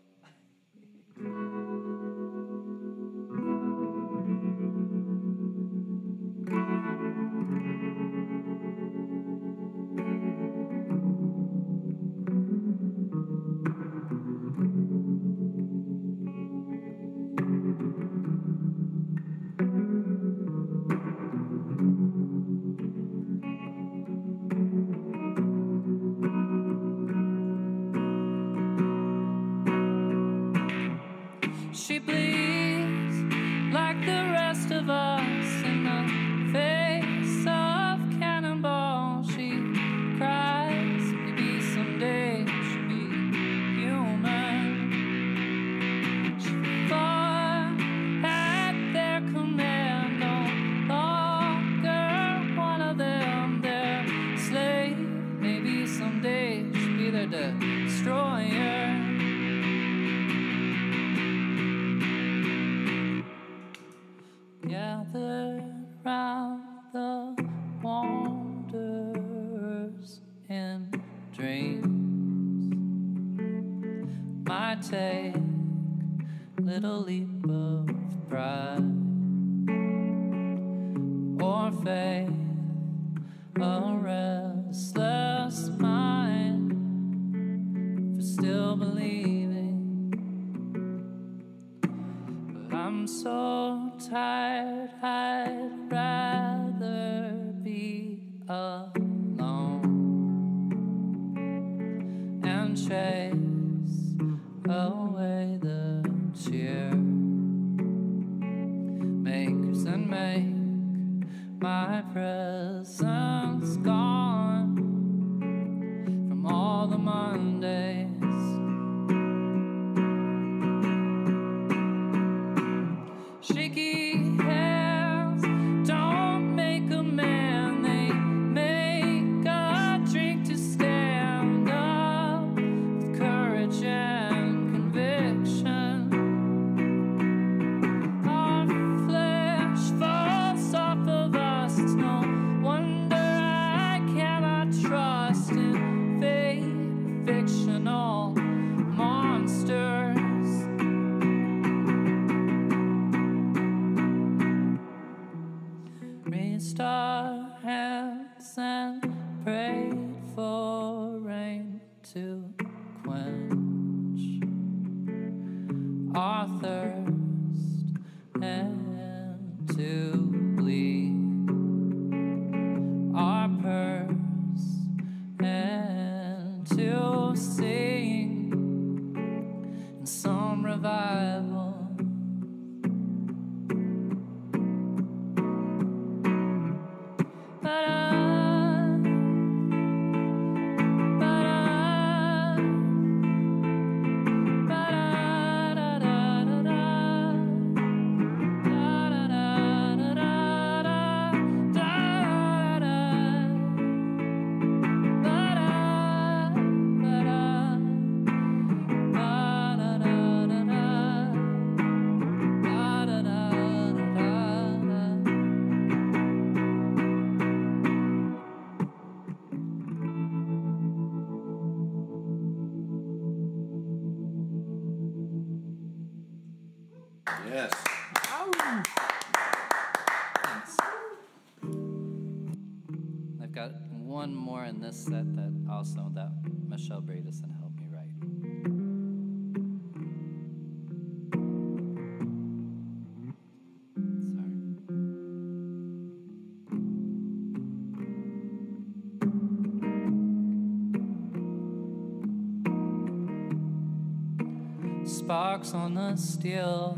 on the steel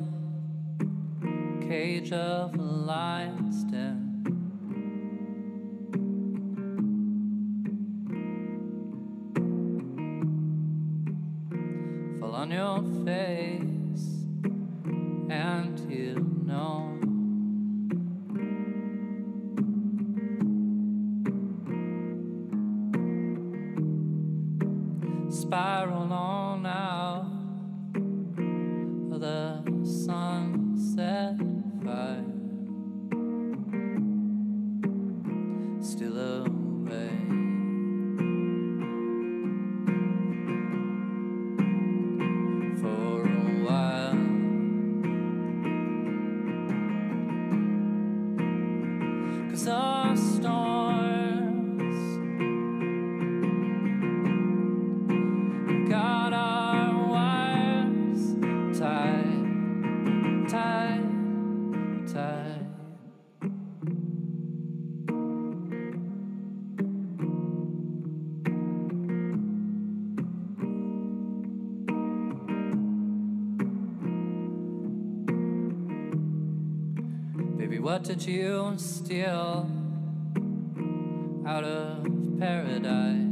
cage of a lion's den. what did you steal out of paradise?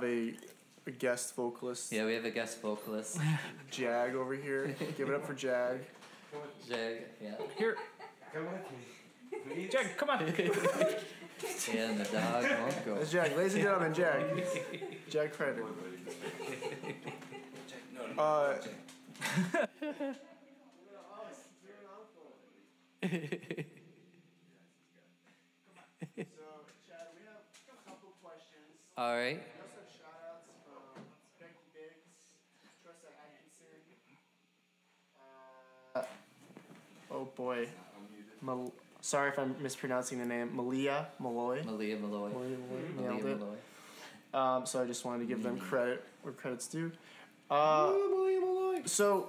Have a, a guest vocalist, Yeah, we have a guest vocalist, Jag over here. Give it up for Jag. Jag. Yeah, Here. Jack, come on. and the dog won't go. That's Jag. Ladies and gentlemen, Jag. Jag Kreider. Uh, so, Chad, we have a couple questions. All right. Oh boy. Mal- sorry if I'm mispronouncing the name. Malia Malloy. Malia Malloy. Malia Malloy. Malia Nailed it. Malloy. Um, so I just wanted to give them credit where credit's due. Uh, so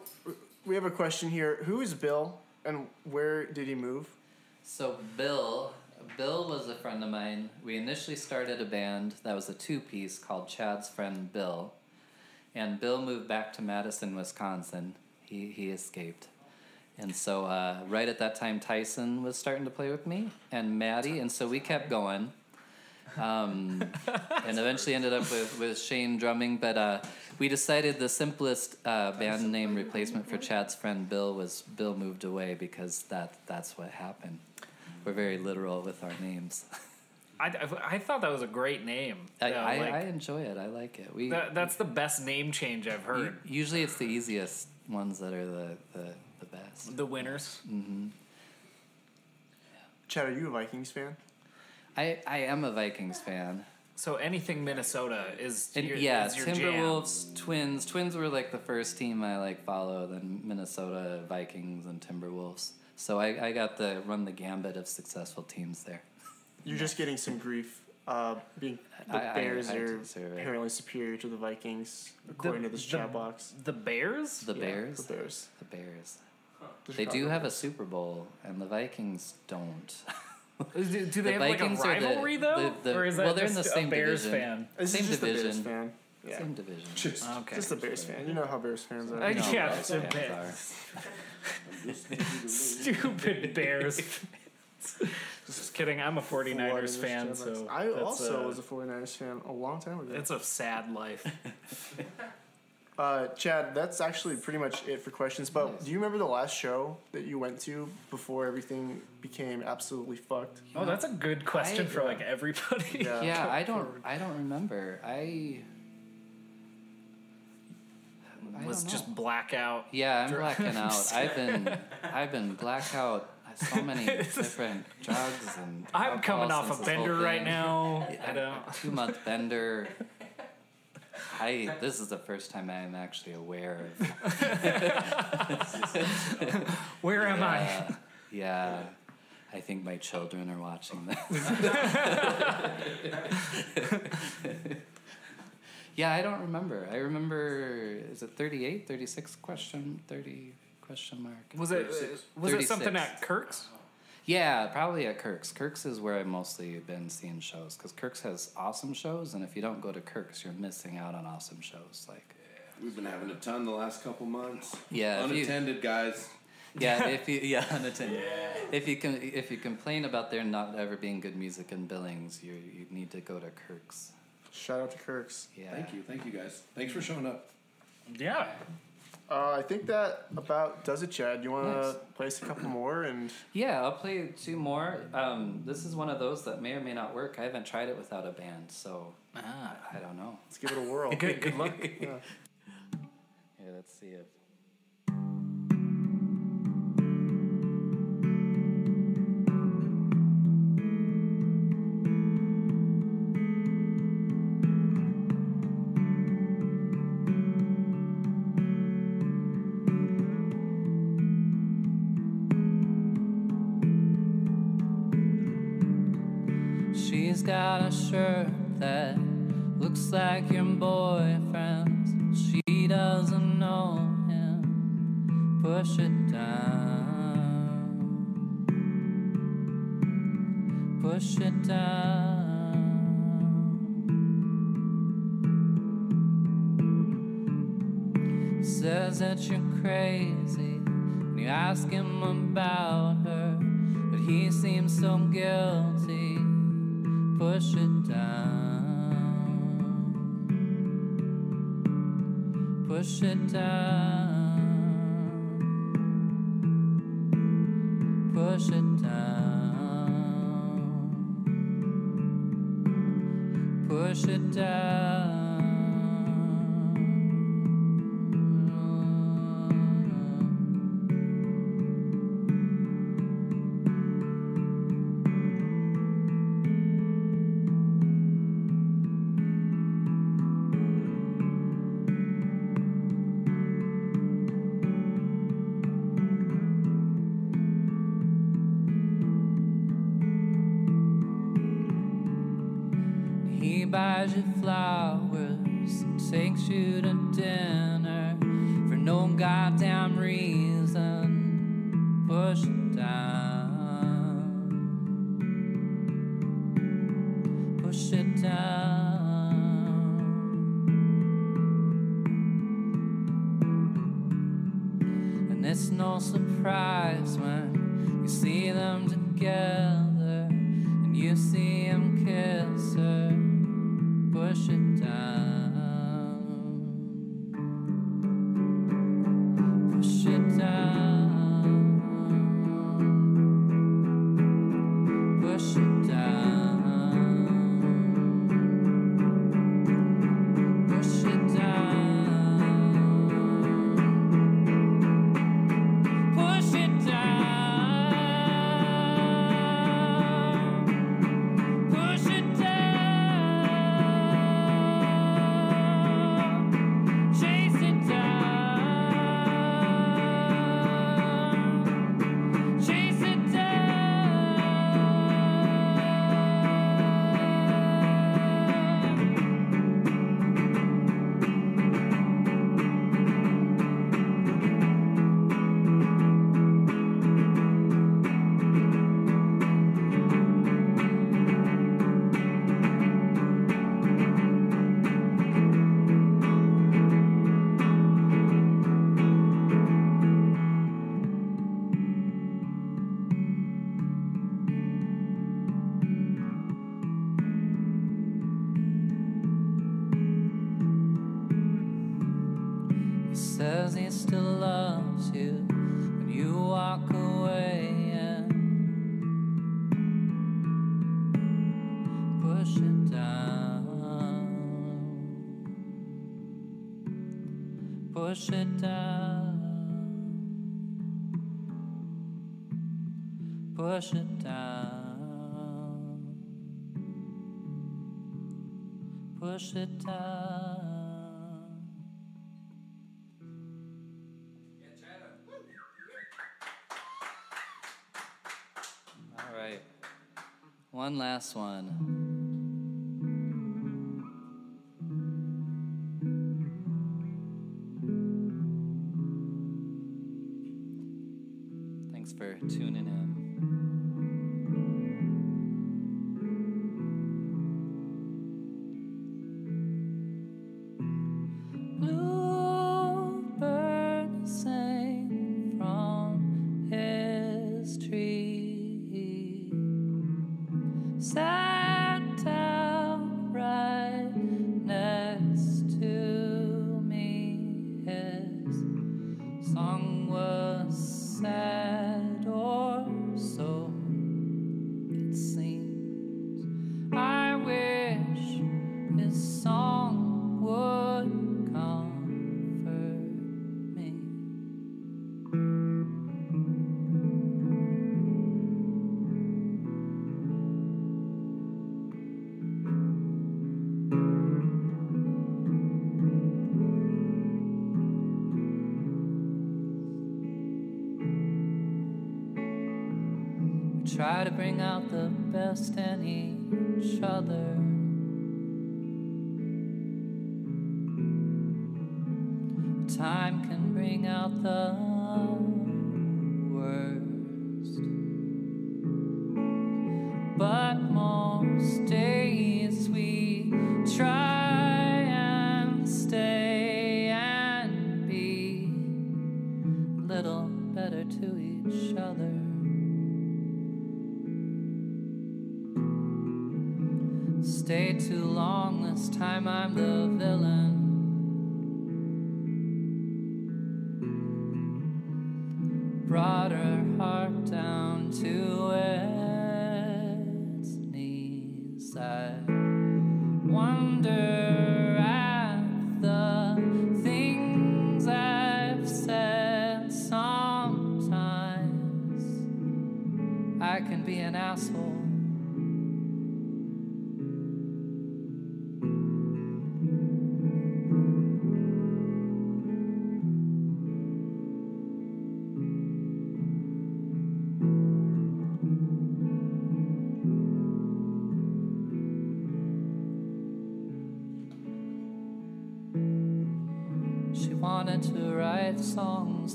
we have a question here. Who is Bill and where did he move? So Bill, Bill was a friend of mine. We initially started a band that was a two-piece called Chad's Friend Bill, and Bill moved back to Madison, Wisconsin. He he escaped, and so uh, right at that time Tyson was starting to play with me and Maddie, and so we kept going. um, and eventually ended up with, with Shane drumming. But uh, we decided the simplest uh, band name replacement for Chad's friend Bill was Bill moved away because that that's what happened. We're very literal with our names. I, I, I thought that was a great name. I, I, like, I enjoy it. I like it. We that, that's the best name change I've heard. usually it's the easiest ones that are the, the best. The winners. Chad, are you a Vikings fan? I, I am a Vikings fan. So anything Minnesota is And your, yeah, is your jam. Timberwolves, Twins. Twins were like the first team I like follow. Then Minnesota Vikings and Timberwolves. So I, I got the run the gambit of successful teams there. You're just getting some grief. Uh, being the I- I- Bears I are deserve it. apparently superior to the Vikings, according to this the- chat box. The Bears. The Yeah, Bears. The Bears. The Bears. The They do Chicago have a Super Bowl, and the Vikings don't. Do, do The they have like a Vikings are the- rivalry though, the- the- or is that well, they're in the same Bears division. fan? This Same is just a Bears division. fan. Yeah. Same division. Just Okay. Just a Bears fan. You know how Bears fans are. I- No, yeah, Bears fans are. Stupid Bears. fans. Just kidding. I'm a 49ers fan, so I also uh, was a 49ers fan a long time ago. It's a sad life. Uh, Chad, that's actually pretty much it for questions. But do you remember the last show that you went to before everything became absolutely fucked? Oh, that's a good question I- for like everybody. Yeah. Yeah, I don't. I don't remember. I. I Was just blackout. Yeah, I'm blacking out. I've been. I've been blackout. So many different drugs and. I'm coming off a since this whole bender right thing. now. I A don't. two month bender. I. This is the first time I am actually aware of. Where am I? Yeah, yeah. I think my children are watching this. yeah, I don't remember. I remember. Is it 38, 36 question, thirty question mark? Was it was it something at Kirk's? Yeah, probably at Kirk's. Kirk's is where I've mostly been seeing shows because Kirk's has awesome shows, and if you don't go to Kirk's, you're missing out on awesome shows. Like, We've been having a ton the last couple months. Yeah, if you- Unattended guys. yeah, if you yeah unattended. Yeah. If you can if you complain about there not ever being good music in Billings, you you need to go to Kirk's. Shout out to Kirk's. Yeah. Thank you, thank you guys. Thanks for showing up. Yeah. Uh, I think that about does it, Chad. You want to Nice. place a couple more and Yeah, I'll play two more. Um, this is one of those that may or may not work. I haven't tried it without a band, so Ah. I don't know. let's give it a whirl. Good. Good luck. Yeah. Here, let's see if. Shirt that looks like your boyfriend's. She doesn't know him. Push it down. Push it down. Says that you're crazy when you ask him about her, but he seems so guilty. Down. push it down, push it down, push it down. All right, one last one.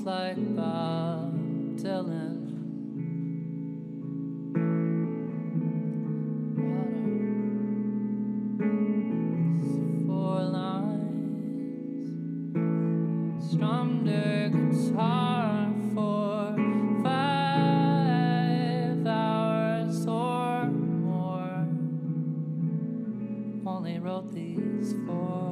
like Bob Dylan. Four lines. Strummed a guitar for five hours or more. Only wrote these four.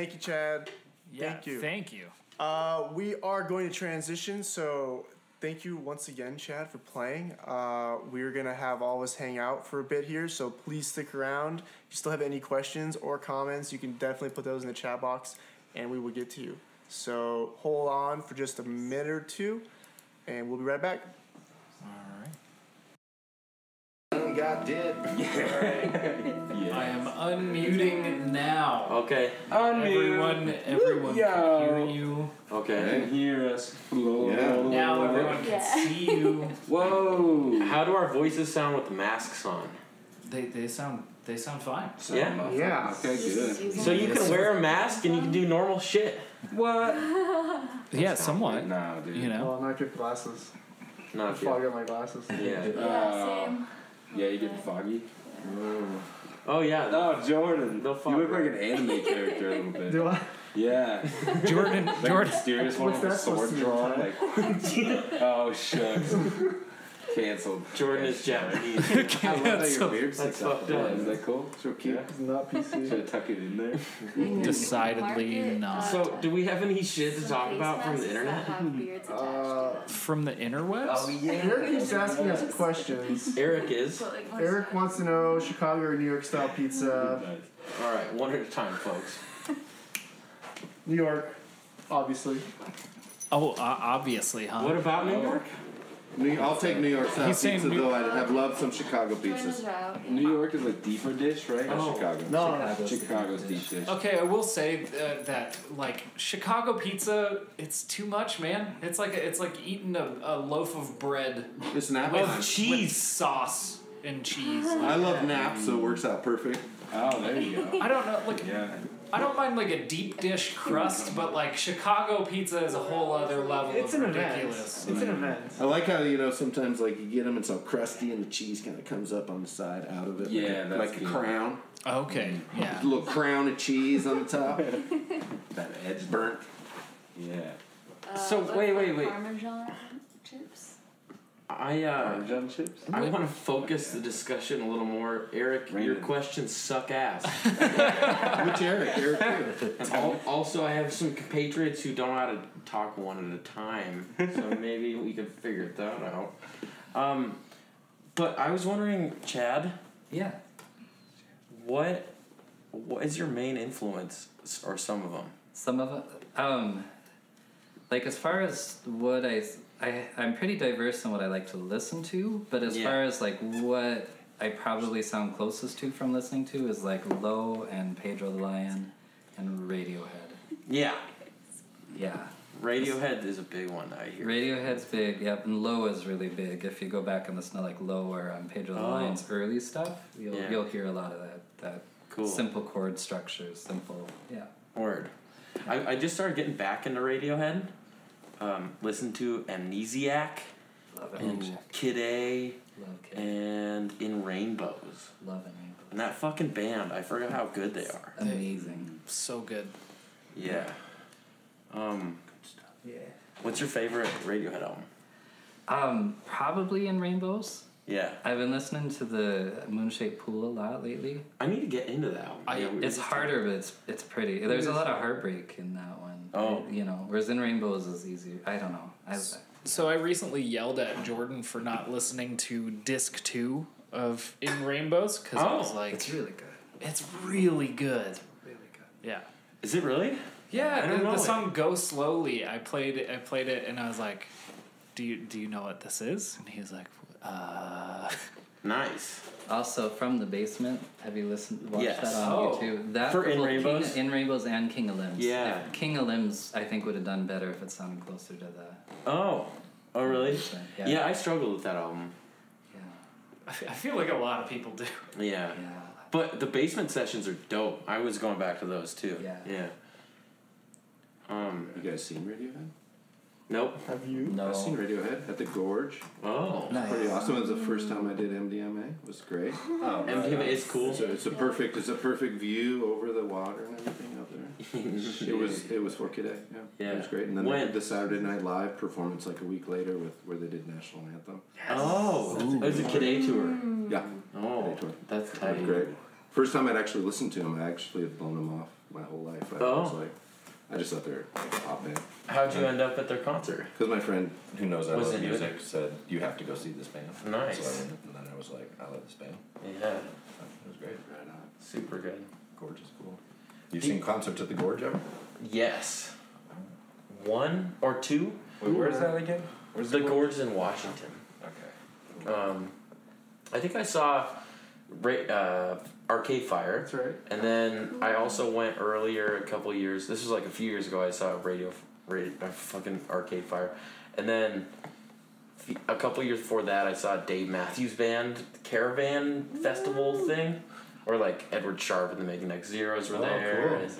Thank you, Chad. Yeah, Thank you. Thank you. Uh, we are going to transition, so thank you once again, Chad, for playing. Uh, we're gonna have all of us hang out for a bit here, so please stick around. If you still have any questions or comments, you can definitely put those in the chat box, and we will get to you. So hold on for just a minute or two, and we'll be right back. God did. I am unmuting now. Okay. Unmute. Everyone, everyone can hear you. Okay. Can Hear us. Yeah. Now everyone can see you. Whoa. How do our voices sound with the masks on? They, they sound they sound fine. Yeah. Yeah. Okay, good. So you can wear a mask and you can do normal shit. What? Yeah, somewhat. Nah, dude. You know. Well, not your glasses. Not Fog good. up my glasses. Yeah. Uh, yeah, you get foggy. Mm. Oh yeah. Oh, Jordan. No you fog. look like an anime character a little bit. Do I? Yeah. Jordan Like Jordan mysterious one with a sword drawn. mean, Like, oh shucks. Cancelled. Jordan is Japanese. I love how your beard That's sticks out. fucked up. Is that cool? So cute. Yeah. It's not PC. Should I tuck it in there? Decidedly not. So do we have any shit to talk about from the internet? Uh, from the interwebs. Eric keeps asking us questions. Eric is. Eric wants to know Chicago or New York style pizza. All right, one at a time, folks. New York, obviously. Oh, uh, obviously, huh? What about New York? New, I'll take New York style He's saying pizza New- though. I'd have loved some Chicago pizzas. New York is a deeper dish, right? Or Oh. Chicago? No, no, no. Chicago's deep dish. Okay, I will say uh, that like Chicago pizza, it's too much, man. It's like it's like eating a, a loaf of bread It's nap with, time. with cheese. sauce and cheese. I love nap, so it works out perfect. Oh, there you go. I don't know, like Yeah. I don't mind like a deep dish crust, but like Chicago pizza is a whole other level It's of an event. ridiculous. It's an event. I like how you know sometimes like you get them it's all crusty and the cheese kind of comes up on the side out of it. Yeah, like a, that's like a crown, Okay, yeah. a little crown of cheese on the top. that edge burnt. Yeah. Uh, so, wait, wait, wait. Parmesan chips. I uh, Parmesan chips? I want to focus the discussion a little more. Eric, your Brandon. questions suck ass. Which Eric? Eric too. Al- also, I have some compatriots who don't know how to talk one at a time, so maybe we could figure that out. Um, but I was wondering, Chad, Yeah. what what is your main influence, s- or some of them? Some of it, um, like as far as what I, I, I'm pretty diverse in what I like to listen to, but as Yeah. far as like what I probably sound closest to from listening to is like Low and Pedro the Lion and Radiohead. Yeah, Yeah. Radiohead is a big one I hear. Radiohead's big, yep, and Low is really big. If you go back and listen to like Low or um, Pedro the Oh. Lion's early stuff, you'll Yeah. you'll hear a lot of that that Cool. simple chord structures, simple, yeah. Word. I, I just started getting back into Radiohead. Um, listen to Amnesiac Love it. and Kid A Love Kid. and In Rainbows. Love and Rainbow. And that fucking band, I forgot how good they are. Amazing. So good. Yeah. Um, Yeah. what's your favorite Radiohead album? Um, probably in Rainbows. Yeah. I've been listening to the Moonshaped Pool a lot lately. I need to get into that album. I- Yeah, we were It's just harder, but it's it's pretty. There's a lot of heartbreak in that one. Oh. You know, whereas in Rainbows is easy. I don't know. I, So I recently yelled at Jordan for not listening to disc two of In Rainbows because I was Oh, like, it's really good. it's really good. Really good. Yeah. Is it really? Yeah, I don't the, know the song "Go Slowly." I played it. I played it, and I was like, "Do you do you know what this is?" And he was like, "Uh." Nice. Also, from the basement. Have you listened? Watched Yes. that on Oh. YouTube. That For In well, Rainbows? King, in Rainbows and King of Limbs. Yeah. If King of Limbs, I think would have done better if it sounded closer to the. Oh. Oh, really? Yeah. Yeah, I struggled with that album. Yeah. I feel like a lot of people do. Yeah. Yeah. But the basement sessions are dope. I was going back to those too. Yeah. Yeah. Um. You guys seen Radiohead? Nope. Have you? No. I've seen Radiohead at the Gorge. Oh. Nice. Pretty awesome. It was the first time I did MDMA. It was great. Oh, MDMA um, is cool. So it's a perfect it's a perfect view over the water and everything out there. It was it was for Kid A, yeah. Yeah. It was great. And then When? they did the Saturday Night Live performance like a week later with where they did national anthem. Oh. It was a oh, Kid A tour. Mm. Yeah. Oh. Kid A tour. That's It was tight. great. First time I'd actually listened to him, I actually had blown him off my whole life. I oh. was Oh. like, I just thought they were like a pop band. How'd you end up at their concert? Because my friend who knows I Was love into it? music said you have to go see this band. Nice. So I went, and then I was like, I love this band. Yeah, It was great. Right on. super good. Gorgeous, cool. You Do- seen concerts at the Gorge ever? Yes. One or two? Wait, where's that again? Where's The gorge? Gorge in Washington. Okay. Um, I think I saw Ra- uh, Arcade Fire. That's right. And then I also went earlier a couple years. This was like a few years ago. I saw Radio, radio uh, fucking Arcade Fire, and then a couple years before that, I saw Dave Matthews Band Caravan Festival thing, or like Edward Sharpe and the Magnetic Zeros were Oh, there. cool. and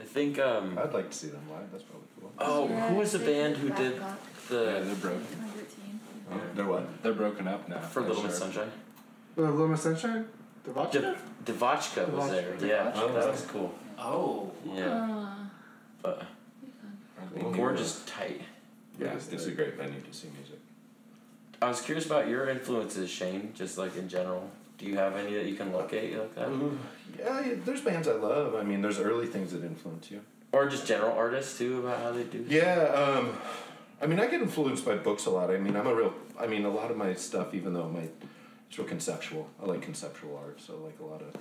I think. Um, I'd like to see them live. That's probably cool. oh, Yeah, who was the band who Black did Rock Yeah, the they're broken. 2013. Oh, they're what? They're broken up now. for for Little Miss sure. Sunshine? Little Miss Sunshine? The Vodka? De- Devotchka was there. Devotchka. Yeah, Oh, that was cool. Oh. Yeah, Uh, but Cool. Gorge is tight. Yeah, it's a great venue to see music. I was curious about your influences, Shane. Just like in general, do you have any that you can locate like that, Yeah, yeah, there's bands I love. I mean, there's early things that influence you. or just general artists too about how they do? Yeah, um, I mean, I get influenced by books a lot. I mean, I'm a real. I mean, a lot of my stuff, even though it real conceptual. I like conceptual art, so I like a lot of.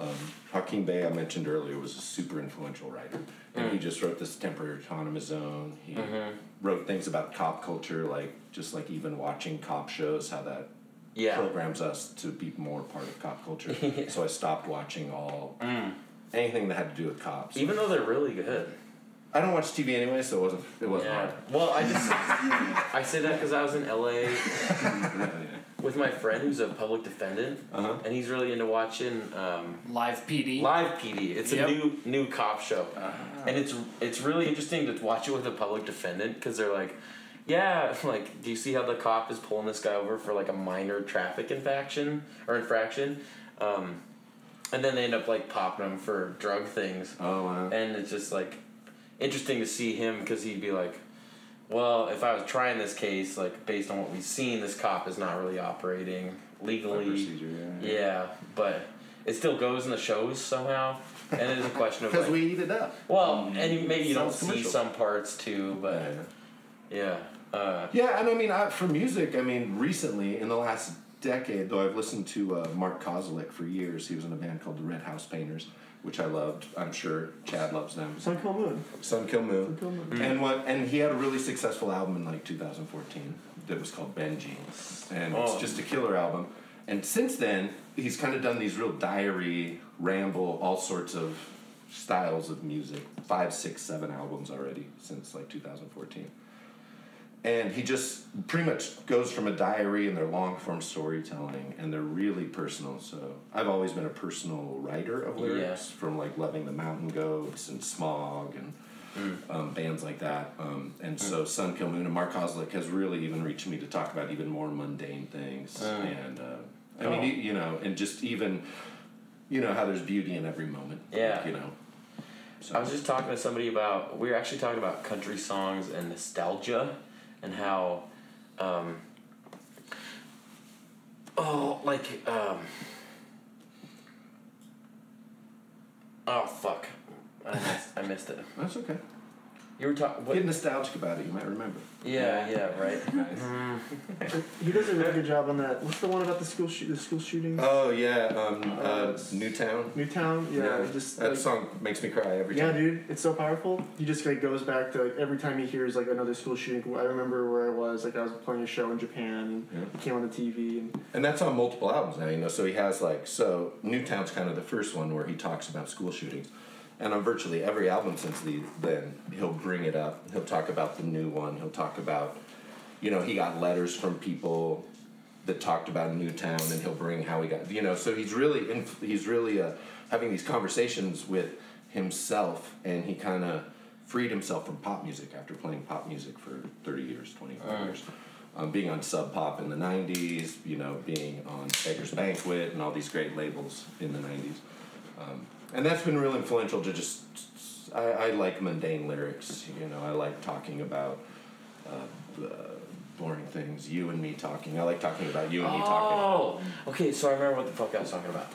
Um, Hakim Bey, I mentioned earlier, was a super influential writer, and he just wrote this temporary autonomous zone. He wrote things about cop culture, like just like even watching cop shows, how that Yeah. programs us to be more part of cop culture. Yeah. So I stopped watching all Mm. anything that had to do with cops. Even though they're really good. I don't watch TV anyway, so it wasn't it wasn't Yeah. hard. Well, I just I say that because I was in LA Yeah, with my friend who's a public defendant, Uh-huh. and he's really into watching um, Live PD. Live PD. It's Yep. a new new cop show, and it's it's really interesting to watch it with a public defendant because they're like, yeah, like, do you see how the cop is pulling this guy over for like a minor traffic infraction or infraction, um, and then they end up like popping him for drug things, Oh wow. and it's just like interesting to see him because he'd be like. Well, if I was trying this case, like based on what we've seen, this cop is not really operating legally. procedure, yeah. Yeah, but it still goes in the shows somehow, and it is a question of Because like, we eat it up. well, and you, maybe you don't Sounds see some parts too, but yeah, uh, Yeah, and I mean, I, for music, I mean, recently in the last decade, though, I've listened to uh, Mark Kozelek for years. He was in a band called the Red House Painters, which I loved. I'm sure Chad loves them. Sun Kil Moon. Sun Kil Moon. Kil Moon. And what? And he had a really successful album in like 2014 that was called Benji, and Oh. it's just a killer album. And since then, he's kind of done these real diary, ramble, all sorts of styles of music. Five, six, seven albums already since like 2014. And he just pretty much goes from a diary and their long form storytelling, and they're really personal. So I've always been a personal writer of lyrics, from like Loving the Mountain Goats and Smog and um, bands like that. Um, and so Sun Kil Moon and Mark Kozelek has really even reached me to talk about even more mundane things. And uh, I mean, Oh. y- you know, and just even, you know, how there's beauty in every moment. Yeah. Like, you know. So. I was just talking to somebody about we were actually talking about country songs and nostalgia, and how, um, oh, like um, oh fuck, I missed, I missed it. That's okay. You were talking. Get nostalgic about it. You might remember. Yeah, yeah, right. nice. He does a really good job on that. What's the one about the school shoot? The school shooting? Oh yeah, um, uh, Uh, Newtown. Newtown. Yeah, just that like, song makes me cry every Yeah, time. Yeah, dude, it's so powerful. He just like goes back to like every time he hears like another school shooting. I remember where I was. Like I was playing a show in Japan, and Yeah. it came on the TV, and And that's on multiple albums now, you know. So he has like so Newtown's kind of the first one where he talks about school shootings, and on virtually every album since the then he'll bring it up. He'll talk about the new one. He'll talk about, you know, he got letters from people that talked about Newtown, and he'll bring how he got, you know. So he's really in, he's really uh, having these conversations with himself, and he kind of freed himself from pop music after playing pop music for thirty years, twenty five years um, being on Sub Pop in the 90s, you know, being on Beggar's Banquet and all these great labels in the 90s. Um, and that's been real influential to just, I, I like mundane lyrics, you know, I like talking about uh, uh, boring things, you and me talking. I like talking about you and me talking. Oh, okay. So I remember what the fuck I was talking about.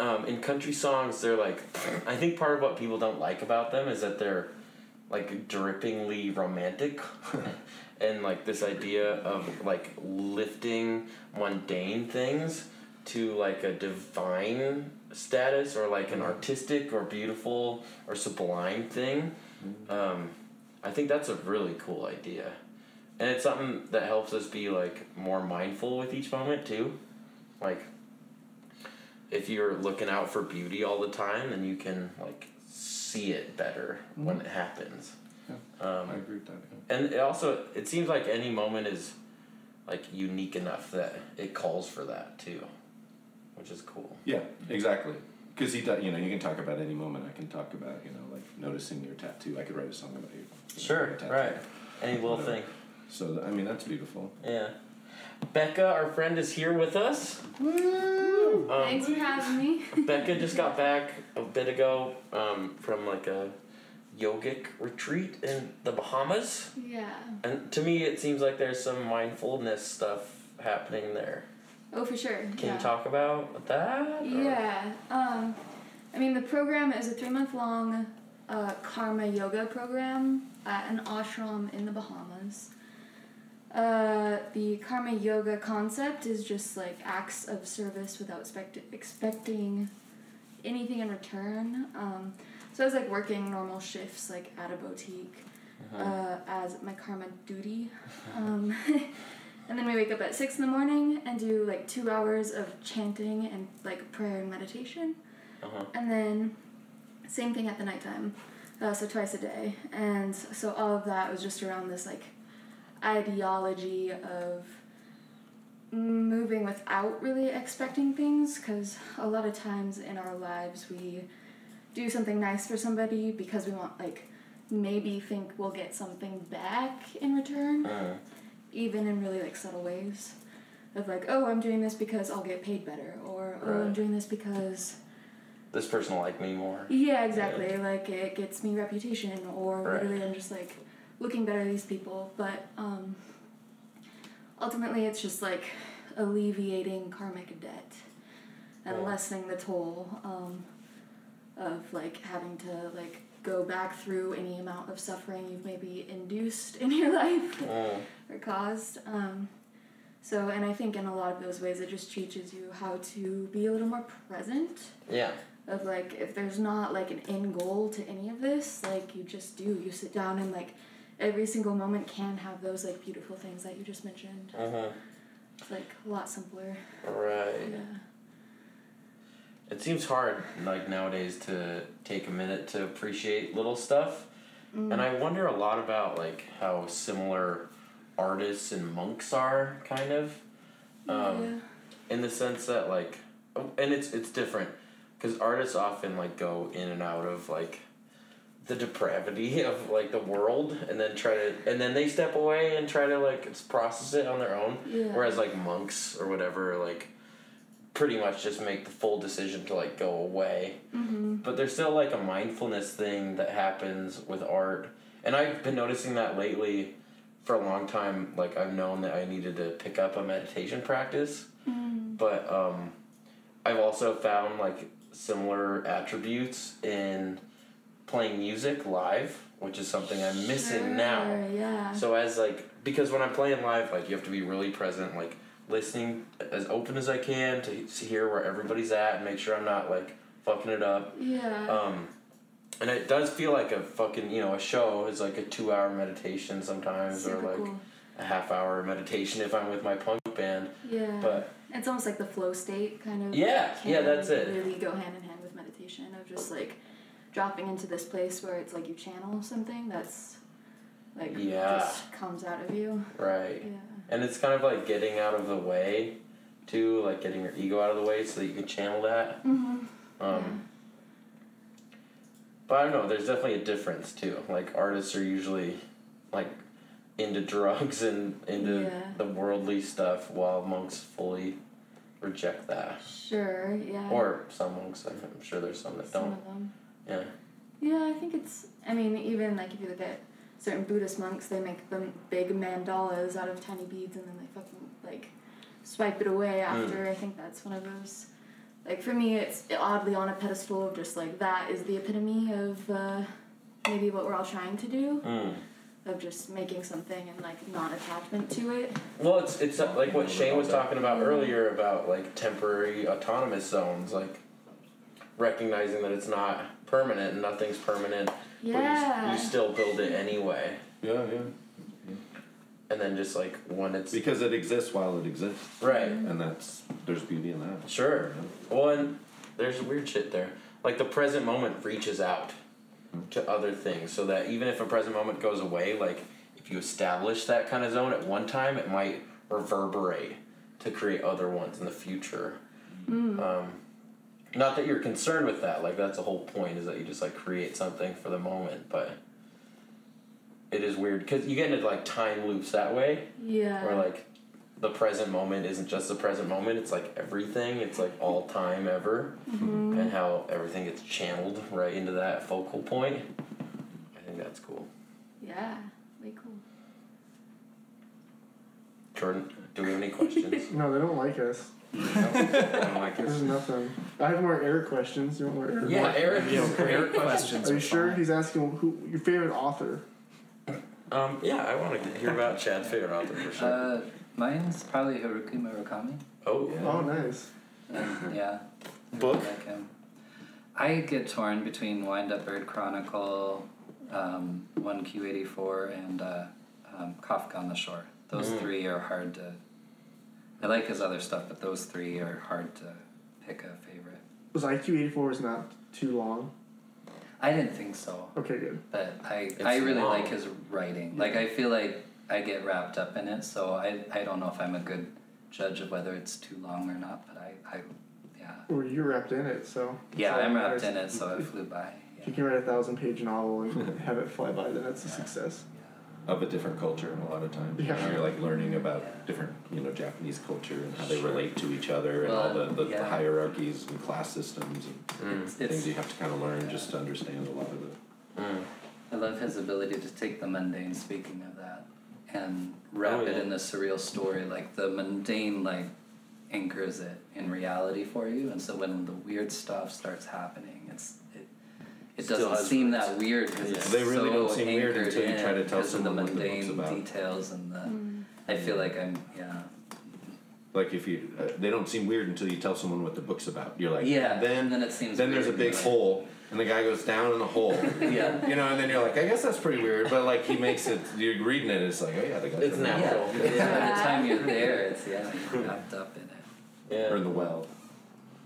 um, in country songs, they're like, I think part of what people don't like about them is that they're like drippingly romantic. and like this idea of like lifting mundane things to like a divine status or like an artistic or beautiful or sublime thing. Um, I think that's a really cool idea. And it's something that helps us be like more mindful with each moment too. Like if you're looking out for beauty all the time, then you can like see it better when it happens. Um, I agree with that. and it also it seems like any moment is like unique enough that it calls for that too, which is cool. Yeah, exactly. Because he, does, you know, you can talk about any moment. I can talk about, you know, like noticing your tattoo. I could write a song about you. Sure, your tattoo. right. Any little Whatever. thing. So I mean, that's beautiful. Yeah. Becca, our friend, is here with us. Woo! Um, Thanks for having me. Becca just got back a bit ago um, from like a yogic retreat in the Bahamas. Yeah. And to me, it seems like there's some mindfulness stuff happening there. Oh, for sure. Can yeah. you talk about that? or- Yeah. Um, I mean, the program is a three month long uh, karma yoga program at an ashram in the Bahamas. Uh, the karma yoga concept is just like acts of service without expect- expecting anything in return. Um, so I was like working normal shifts, like at a boutique, uh, as my karma duty. Um, and then we wake up at six in the morning and do like two hours of chanting and like prayer and meditation. Uh-huh. And then same thing at the nighttime, uh, so twice a day. And so all of that was just around this like ideology of moving without really expecting things because a lot of times in our lives we do something nice for somebody because we want like maybe think we'll get something back in return Uh, even in really like subtle ways of like oh i'm doing this because i'll get paid better or oh i'm doing this because this person will like me more. yeah exactly like it gets me reputation or Right. literally i'm just like looking better at these people but um ultimately it's just like alleviating karmic debt and Yeah. lessening the toll um of like having to like go back through any amount of suffering you've maybe induced in your life Mm, or caused. Um, so, and I think in a lot of those ways, it just teaches you how to be a little more present. yeah. Of like, if there's not like an end goal to any of this, like you just do. You sit down and like every single moment can have those like beautiful things that you just mentioned. Uh-huh. It's like a lot simpler. Right. Yeah. It seems hard, like nowadays, to take a minute to appreciate little stuff, and I wonder a lot about like how similar artists and monks are, kind of, um, yeah. in the sense that like, oh, and it's it's different, because artists often like go in and out of like the depravity of like the world and then try to and then they step away and try to like process it on their own Yeah. whereas like monks or whatever like pretty much just make the full decision to like go away. Mm-hmm. but there's still like a mindfulness thing that happens with art. And i've been noticing that lately for a long time. Like i've known that i needed to pick up a meditation practice. But um i've also found like similar attributes in playing music live which is something i'm missing now. Yeah. so as like because when I'm playing live, like you have to be really present, like listening as open as I can to hear where everybody's at and make sure I'm not like fucking it up. yeah. Um, and it does feel like a fucking you know a show is like a two hour meditation sometimes Super or like cool. a half hour meditation if I'm with my punk band. Yeah. But It's almost like the flow state kind of. Yeah, yeah, that's it. Really go hand in hand with meditation of just like dropping into this place where it's like you channel something that's like Yeah. just comes out of you. right, Yeah. And it's kind of like getting out of the way, too, like getting your ego out of the way so that you can channel that. Mm-hmm. Um, But I don't know. There's definitely a difference too. Like artists are usually like into drugs and into Yeah. the worldly stuff, while monks fully reject that. Sure. Yeah. Or some monks. I'm sure there's some that some don't. of them. Yeah. Yeah, I think it's. I mean, even like if you look at certain Buddhist monks, they make them big mandalas out of tiny beads, and then they fucking like swipe it away Hmm. after. I think that's one of those like for me, it's oddly on a pedestal of just like that is the epitome of uh, maybe what we're all trying to do. Mm. Of just making something and like non-attachment to it. Well, it's it's uh, like what Shane was talking about earlier about like temporary autonomous zones, like recognizing that it's not permanent and nothing's permanent, but you, Yeah. you still build it anyway, Yeah, yeah. and then just like when it's Because it exists while it exists, right, and that's there's beauty in that. sure. Well, and there's weird shit there. Like the present moment reaches out to other things, so that even if a present moment goes away, like if you establish that kind of zone at one time, it might reverberate to create other ones in the future. Um, not that you're concerned with that, like that's the whole point is that you just like create something for the moment, but it is weird because you get into like time loops that way, Yeah. where like the present moment isn't just the present moment; it's like everything. It's like all time ever, mm-hmm. and how everything gets channeled right into that focal point. I think that's cool. yeah. Way cool. Jordan, do we have any questions? No, they don't like us. I don't like There's this. nothing. I have more Eric questions. You want more Eric? Yeah, Eric. Eric questions. Are you sure? fine. He's asking who your favorite author. Um, yeah, I want to hear about Chad's favorite author for sure. Uh, mine's probably Haruki Murakami. oh, yeah. Oh, nice. And, yeah. I Book? really like him. I get torn between Wind Up Bird Chronicle, um, 1Q84, and uh, um, Kafka on the Shore. Those Mm. three are hard to. I like his other stuff, but those three are hard to pick a favorite. Was IQ eighty four is not too long? I didn't think so, Okay, good. but I, It's I really long. like his writing. Like, I feel like I get wrapped up in it, so I, I don't know if I'm a good judge of whether it's too long or not, but I, I yeah. Well, you're wrapped in it, so. Yeah, I'm wrapped it's- in it, so it flew by. If you can write a thousand page novel and have it fly by, then it's a success. Of a different culture, a lot of times. Yeah. You're like learning about different, you know, Japanese culture and how they relate to each other and all the, the, yeah. the hierarchies and class systems and Mm. things you have to kind of learn just to understand a lot of it. Mm. I love his ability to take the mundane, speaking of that, and wrap Oh, it in a surreal story. Like the mundane, like anchors it in reality for you, and so when the weird stuff starts happening, it's it. It Still doesn't seem roots. that weird because Yeah. it's They really so don't seem weird anchored until you in try to tell because of the someone what the book's mundane about. details and the. Mm. I feel like I'm yeah. Like if you, uh, they don't seem weird until you tell someone what the book's about. You're like, Yeah, Then then it seems then there's a big right. hole, and the guy goes down in the hole. Yeah. You know, and then you're like, I guess that's pretty weird, but like he makes it. You're reading it, it's like, oh yeah, the guy's It's in the hole. natural. Yeah, yeah. By the time you're there, it's yeah, you're wrapped up in it. Yeah. or in the well.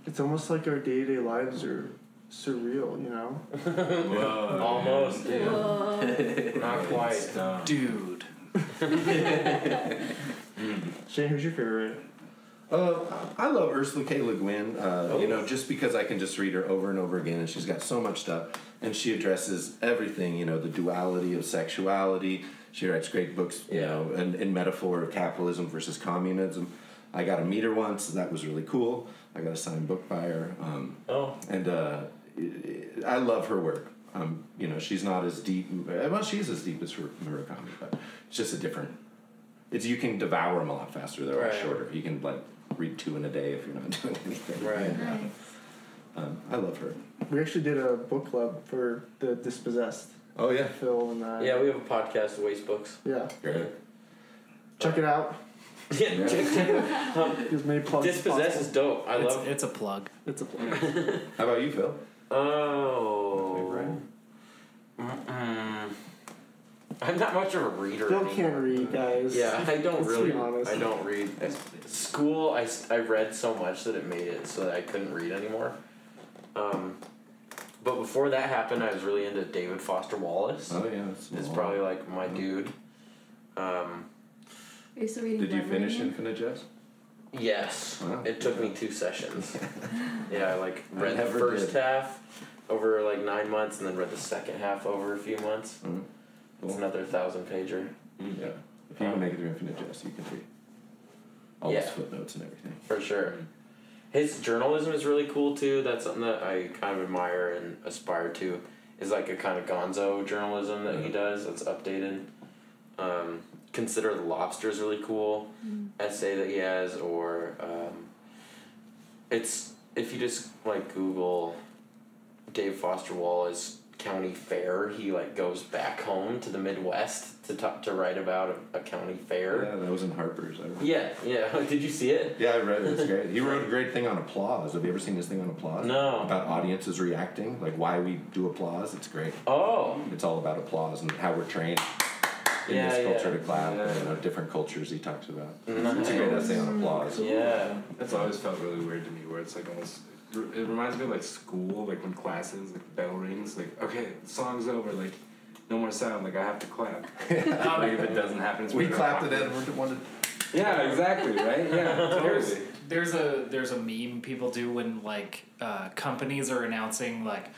It's almost like our day to day lives are surreal, you know? Almost, dude. Whoa. Not quite. Dude. Shane, who's your favorite? Uh, I love Ursula K. Le Guin. Uh, Oh. You know, just because I can just read her over and over again, and she's got so much stuff, and she addresses everything. You know, the duality of sexuality. She writes great books. You Yeah. know, and in metaphor of capitalism versus communism. I got to meet her once. That was really cool. I got a signed book by her. Um, Oh. and uh, I love her work. Um, you know, she's not as deep. Well, she is as deep as Mur- Murakami, but it's just a different. It's you can devour them a lot faster. They're Right. all shorter. You can like read two in a day if you're not doing anything. Right. And, Nice. um, I love her. We actually did a book club for the Dispossessed. Oh yeah. Phil and I. Yeah, we have a podcast, Waste Books. Yeah. Great. Check it out. Yeah, check check- um, As many plugs as is dope. I it's, love. it's a plug. It's a plug. How about you, Phil? Oh. Mm-mm. I'm not much of a reader. Phil anymore. can't read, guys. Yeah, I don't Let's really. be honest. I don't read. School, I, I read so much that it made it so that I couldn't read anymore. Um, but before that happened, I was really into David Foster Wallace. Oh yeah. That's It's probably like my dude. Um, Are you still reading Did you finish Rain? Infinite Jest? Yes, Wow. it took me two sessions. yeah, I like I read the first did. half over like nine months, and then read the second half over a few months. Mhm. It's another thousand pager. Yeah. If you can make it through Infinite Jest, you can read all Yeah. those footnotes and everything. For sure. His journalism is really cool too. That's something that I kind of admire and aspire to. Is like a kind of gonzo journalism that he does that's updated. Um, Consider the lobsters really cool essay that he has, or um, it's if you just like Google Dave Foster Wallace county fair, he like goes back home to the Midwest to talk to write about a, a county fair. Yeah, that was in Harper's. I read. Yeah, yeah. Did you see it? Yeah, I read it. It's great. He wrote a great thing on applause. Have you ever seen this thing on applause? No. About audiences reacting, like why we do applause. It's great. Oh, It's all about applause and how we're trained in Yeah, this yeah. culture to clap. Yeah. And, you know, different cultures he talks about. Nice. It's a great essay on applause. yeah. That's always felt really weird to me, where it's like almost. It reminds me of like school, like when classes, like bell rings, like okay, song's over, like no more sound, like I have to clap. like if it doesn't happen, it's We really clapped at awkward. Edward wanted. Yeah, exactly, right? Yeah, There's totally. there's a there's a meme people do when like uh, companies are announcing like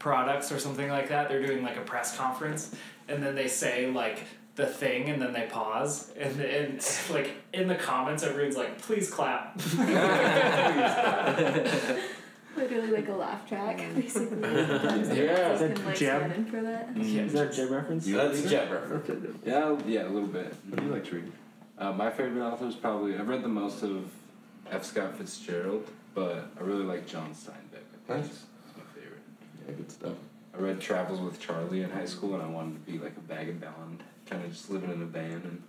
products or something like that. They're doing like a press conference, and then they say like the thing, and then they pause, and and like in the comments, everyone's like, "Please clap." Literally like a laugh track, basically. Yeah. Just That can, like, jab? stand in for that. Is that a Jeb reference? That's Jeb reference. Okay. Yeah, yeah, a little bit. What do you like to read? Uh, my favorite author is probably I've read the most of F. Scott Fitzgerald, but I really like John Steinbeck. I think Nice. he's he's my favorite. Yeah, good stuff. I read Travels with Charlie in high school, and I wanted to be like a vagabond, kind of just living in a van and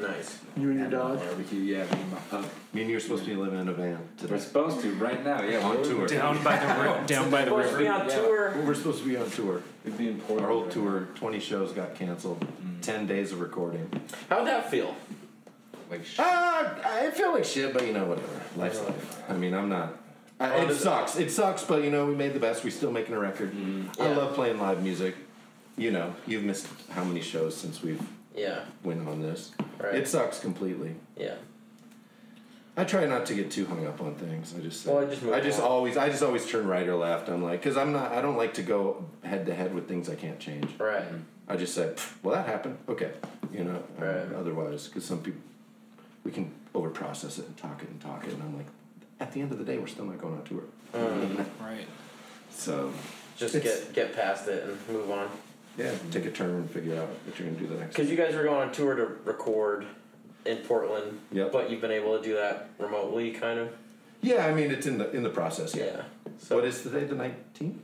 Nice. You and your dog. barbecue. Yeah, me and my pup. Me and you are supposed to be living in a van today. We're supposed to right now. Yeah, On we're- tour. down by the ri- down by the Supposed to be river. on Yeah. tour. We're supposed to be on tour. We'd be in Portland. Our whole right tour, 20 shows got canceled. 10 days of recording. How'd that feel? Like, sh- Uh, I feel like shit, but you know, whatever. Life's life. I mean, I'm not. I, it sucks. It sucks, but you know, we made the best. We're still making a record. I Yeah. love playing live music. You know, you've missed how many shows since we've Yeah. went on this. Right. It sucks completely. yeah. I try not to get too hung up on things. I just, Well, I just I just on. always, I just always turn right or left. I'm like, because I'm not, I don't like to go head to head with things I can't change. Right. I just say, well, that happened. Okay, you know. um, Right. Otherwise, because some people, we can over process it and talk it and talk it, and I'm like, at the end of the day, we're still not going on tour. Right. So Just get get past it and move on. Yeah, take a turn and figure out what you're gonna do the next. Because you guys were going on tour to record in Portland, Yep. but you've been able to do that remotely, kind of. Yeah, I mean, it's in the in the process. Yeah. Yeah. So what is today? The nineteenth.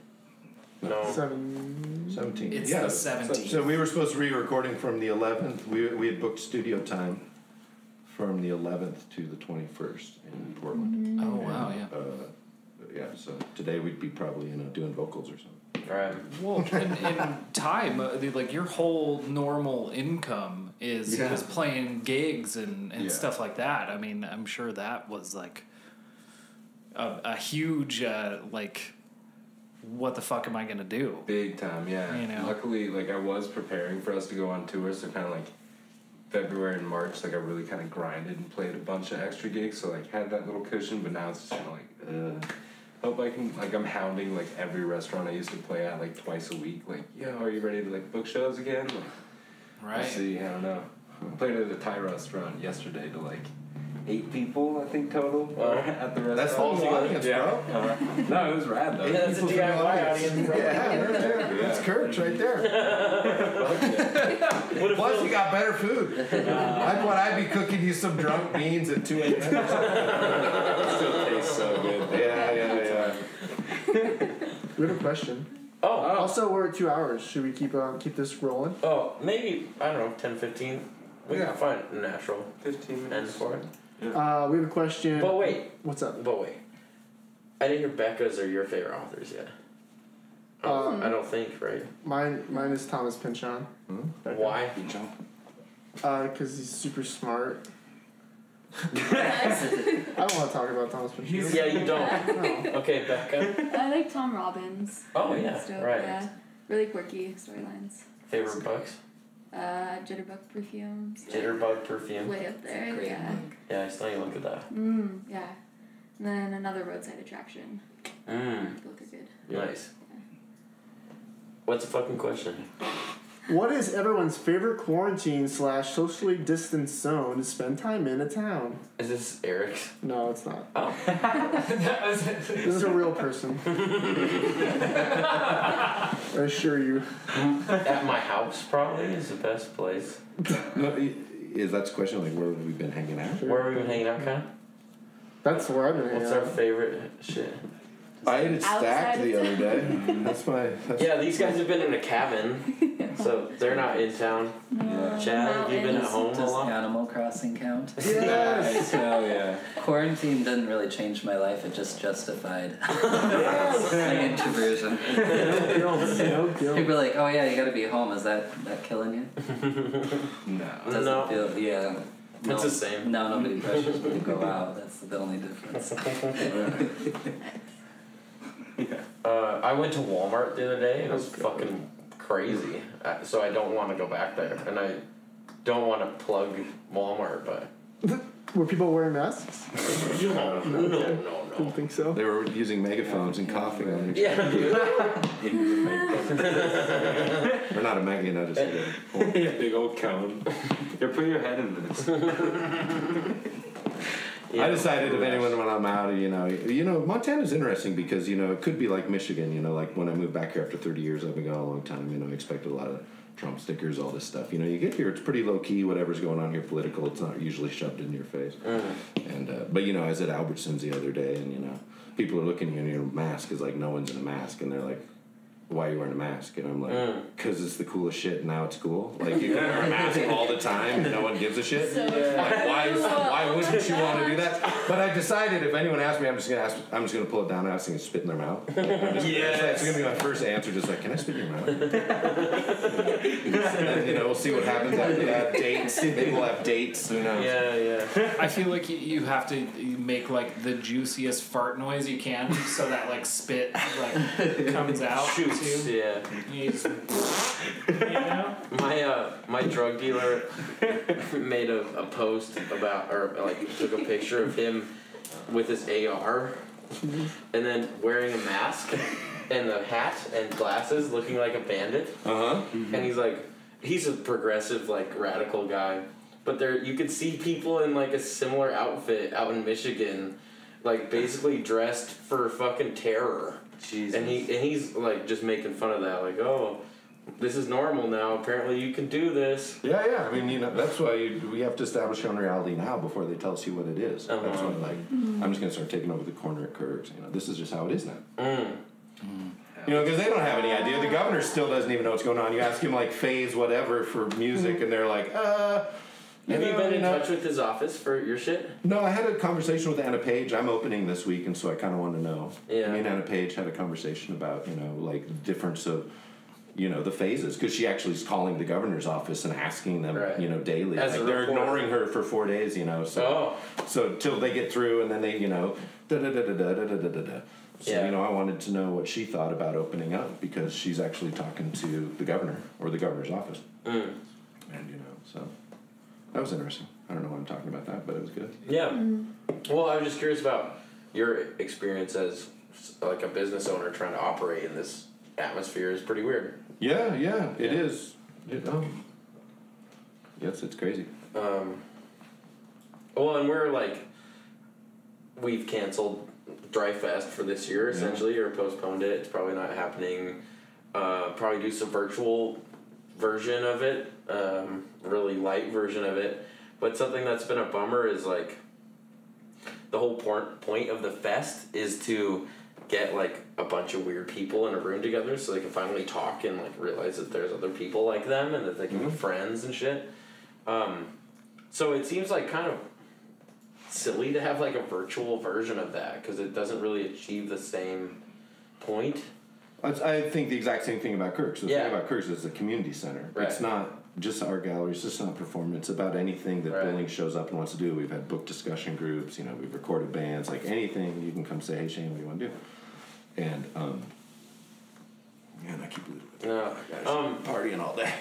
no. Seven. 17th. It's yeah. the so- 17th. So, we were supposed to be recording from the 11th. We, we had booked studio time from the 11th to the 21st in Portland. Oh wow, yeah. Uh, yeah, so today we'd be probably you know doing vocals or something. Right. Well, in, in time, uh, like your whole normal income is Yeah. is playing gigs and, and Yeah. stuff like that. I mean, I'm sure that was like a, a huge uh, like, what the fuck am I gonna do? Big time, yeah. You know? Luckily, like I was preparing for us to go on tour, so kind of like February and March, like I really kind of grinded and played a bunch of extra gigs, so like had that little cushion. But now it's just kind of like, uh, hope I can like I'm hounding like every restaurant I used to play at like twice a week. Like, yo, are you ready to like book shows again? Like, Right. We'll see, I don't know. I played at a Thai restaurant yesterday to like eight people, I think total Wow. at the restaurant. That's full audience, yeah. bro. Uh-huh. No, it was rad though. Yeah, that's a People's in the DIY audience. bro. Yeah, right there. That's Kirk's right there. What if Plus, you got better food. I thought I'd be cooking you some drunk beans at 2 a.m. still tastes so good. yeah, yeah, yeah. We have a question. Oh, Also, we're at two hours. Should we keep uh, keep this rolling? oh, maybe I don't know, 10, 15. We Yeah. can find a natural Fifteen end minutes. for it. Uh, we have a question. But wait, What's up? but wait. I didn't hear Becca's or your favorite authors yet. I don't- I don't think, right? Mine mine is Thomas Pynchon. Why? Uh, because he's super smart. I don't want to talk about Thomas Pynchon. Yeah, you don't. No. Okay, Becca. I like Tom Robbins. Oh yeah, Stuff, right. Yeah. Really quirky storylines. Favorite books? Uh, Jitterbug perfumes. Jitterbug perfume. Way up there. Great yeah. book. Yeah, I still need to look at that. Mm, yeah. And then another roadside attraction. Mmm, Both are good. nice. What's the fucking question? What is everyone's favorite quarantine slash socially distanced zone to spend time in a town? Is this Eric's? No, it's not. Oh, This is a real person. I assure you. at my house probably is the best place. No, is that the question? Like, where have we been hanging out? Where have we been hanging out, kind That's where I've been hanging What's our out. favorite shit? I ate a stack Outside the other day. That's my. That's Yeah, these guys have been in a cabin, so they're not in town. Chad, have you been at home a Does lot? Animal Crossing count? Yes. Oh yeah. Quarantine didn't really change my life. It just justified my introversion. People are like, "Oh yeah, you got to be home. Is that that killing you?" No. Doesn't No. feel yeah. It's the same. No, nobody pressures me to go out. That's the only difference. Uh, I went to Walmart the other day and it was fucking crazy. Uh, So I don't want to go back there, and I don't want to plug Walmart, but Were people wearing masks? no, no, no, no, Didn't think so. They were using megaphones and coughing on each Yeah, dude. Or not a mega, not just a Big old cone. Here, put your head in this. I decided if anyone when I'm out, you know, you know, Montana's interesting because you know it could be like Michigan. You know, like when I moved back here after 30 years, I've been gone a long time. You know, I expected a lot of Trump stickers, all this stuff. You know, you get here, it's pretty low key. Whatever's going on here, political, it's not usually shoved in your face. And uh, but you know, I was at Albertsons the other day, and you know, people are looking at you and your mask is like no one's in a mask, and they're like. Why are you wearing a mask? And I'm like, mm. because it's the coolest shit. and Now it's cool. Like you can wear a mask all the time, and no one gives a shit. Like why? Why wouldn't you want to do that? But I decided if anyone asks me, I'm just gonna ask. I'm just gonna pull it down and ask them to spit in their mouth. Like, I'm. It's gonna be my first answer. Just like, can I spit in your mouth? and then, you know, we'll see what happens after that. Dates. Maybe we'll have dates. Who knows? yeah, yeah. I feel like you, you have to make like the juiciest fart noise you can, so that like spit like comes out Shoots, too. yeah. You just- you know? My uh, my drug dealer made a, a post about or like took a picture of him with his AR, and then wearing a mask and a hat and glasses, looking like a bandit. Uh huh. and he's like he's a progressive like radical guy but there you could see people in like a similar outfit out in michigan like basically dressed for fucking terror Jesus. and he and he's like just making fun of that like oh this is normal now apparently you can do this Yeah, yeah. I mean, you know, that's why you, we have to establish our own reality now before they tell us what it is. That's Uh-huh. why, like, I'm just gonna start taking over the corner at Kirk's. You know, this is just how it is now. mm. You know, because they don't have any idea. The governor still doesn't even know what's going on. You ask him like phase whatever for music, and they're like, uh. Have you know, been in know- touch with his office for your shit No, I had a conversation with Anna Page. I'm opening this week, and so I kind of want to know. Yeah. Me and Anna Page had a conversation about you know like the difference of you know the phases because she actually is calling the governor's office and asking them Right. you know daily. As like they're ignoring her for four days, you know. So oh so till they get through, and then they you know da da da da da da da da da da. So Yeah. you know, I wanted to know what she thought about opening up because she's actually talking to the governor or the governor's office, mm. and you know, so that was interesting. I don't know why I'm talking about that, but it was good. Yeah. Well, I was just curious about your experience as like a business owner trying to operate in this atmosphere is pretty weird. Yeah, yeah, it Yeah. is. It, um, yes, it's crazy. Um, well, and we're like, we've canceled Dry Fest for this year Yeah. essentially, or postponed it. It's probably not happening. Uh, probably do some virtual version of it, um, really light version of it. But something that's been a bummer is like, the whole point point of the fest is to get like a bunch of weird people in a room together so they can finally talk and like realize that there's other people like them and that they can be friends and shit. Um, so it seems like kind of silly to have like a virtual version of that because it doesn't really achieve the same point. I, I think the exact same thing about Kirk's. The Yeah. thing about Kirk's is the community center. Right. It's not just our galleries, just not performance. It's about anything that Right. Billings shows up and wants to do. We've had book discussion groups. You know, we've recorded bands. Like anything, you can come say, "Hey, Shane, what do you want to do?" And um, man, I keep losing. it. No, Guys, um, partying all day.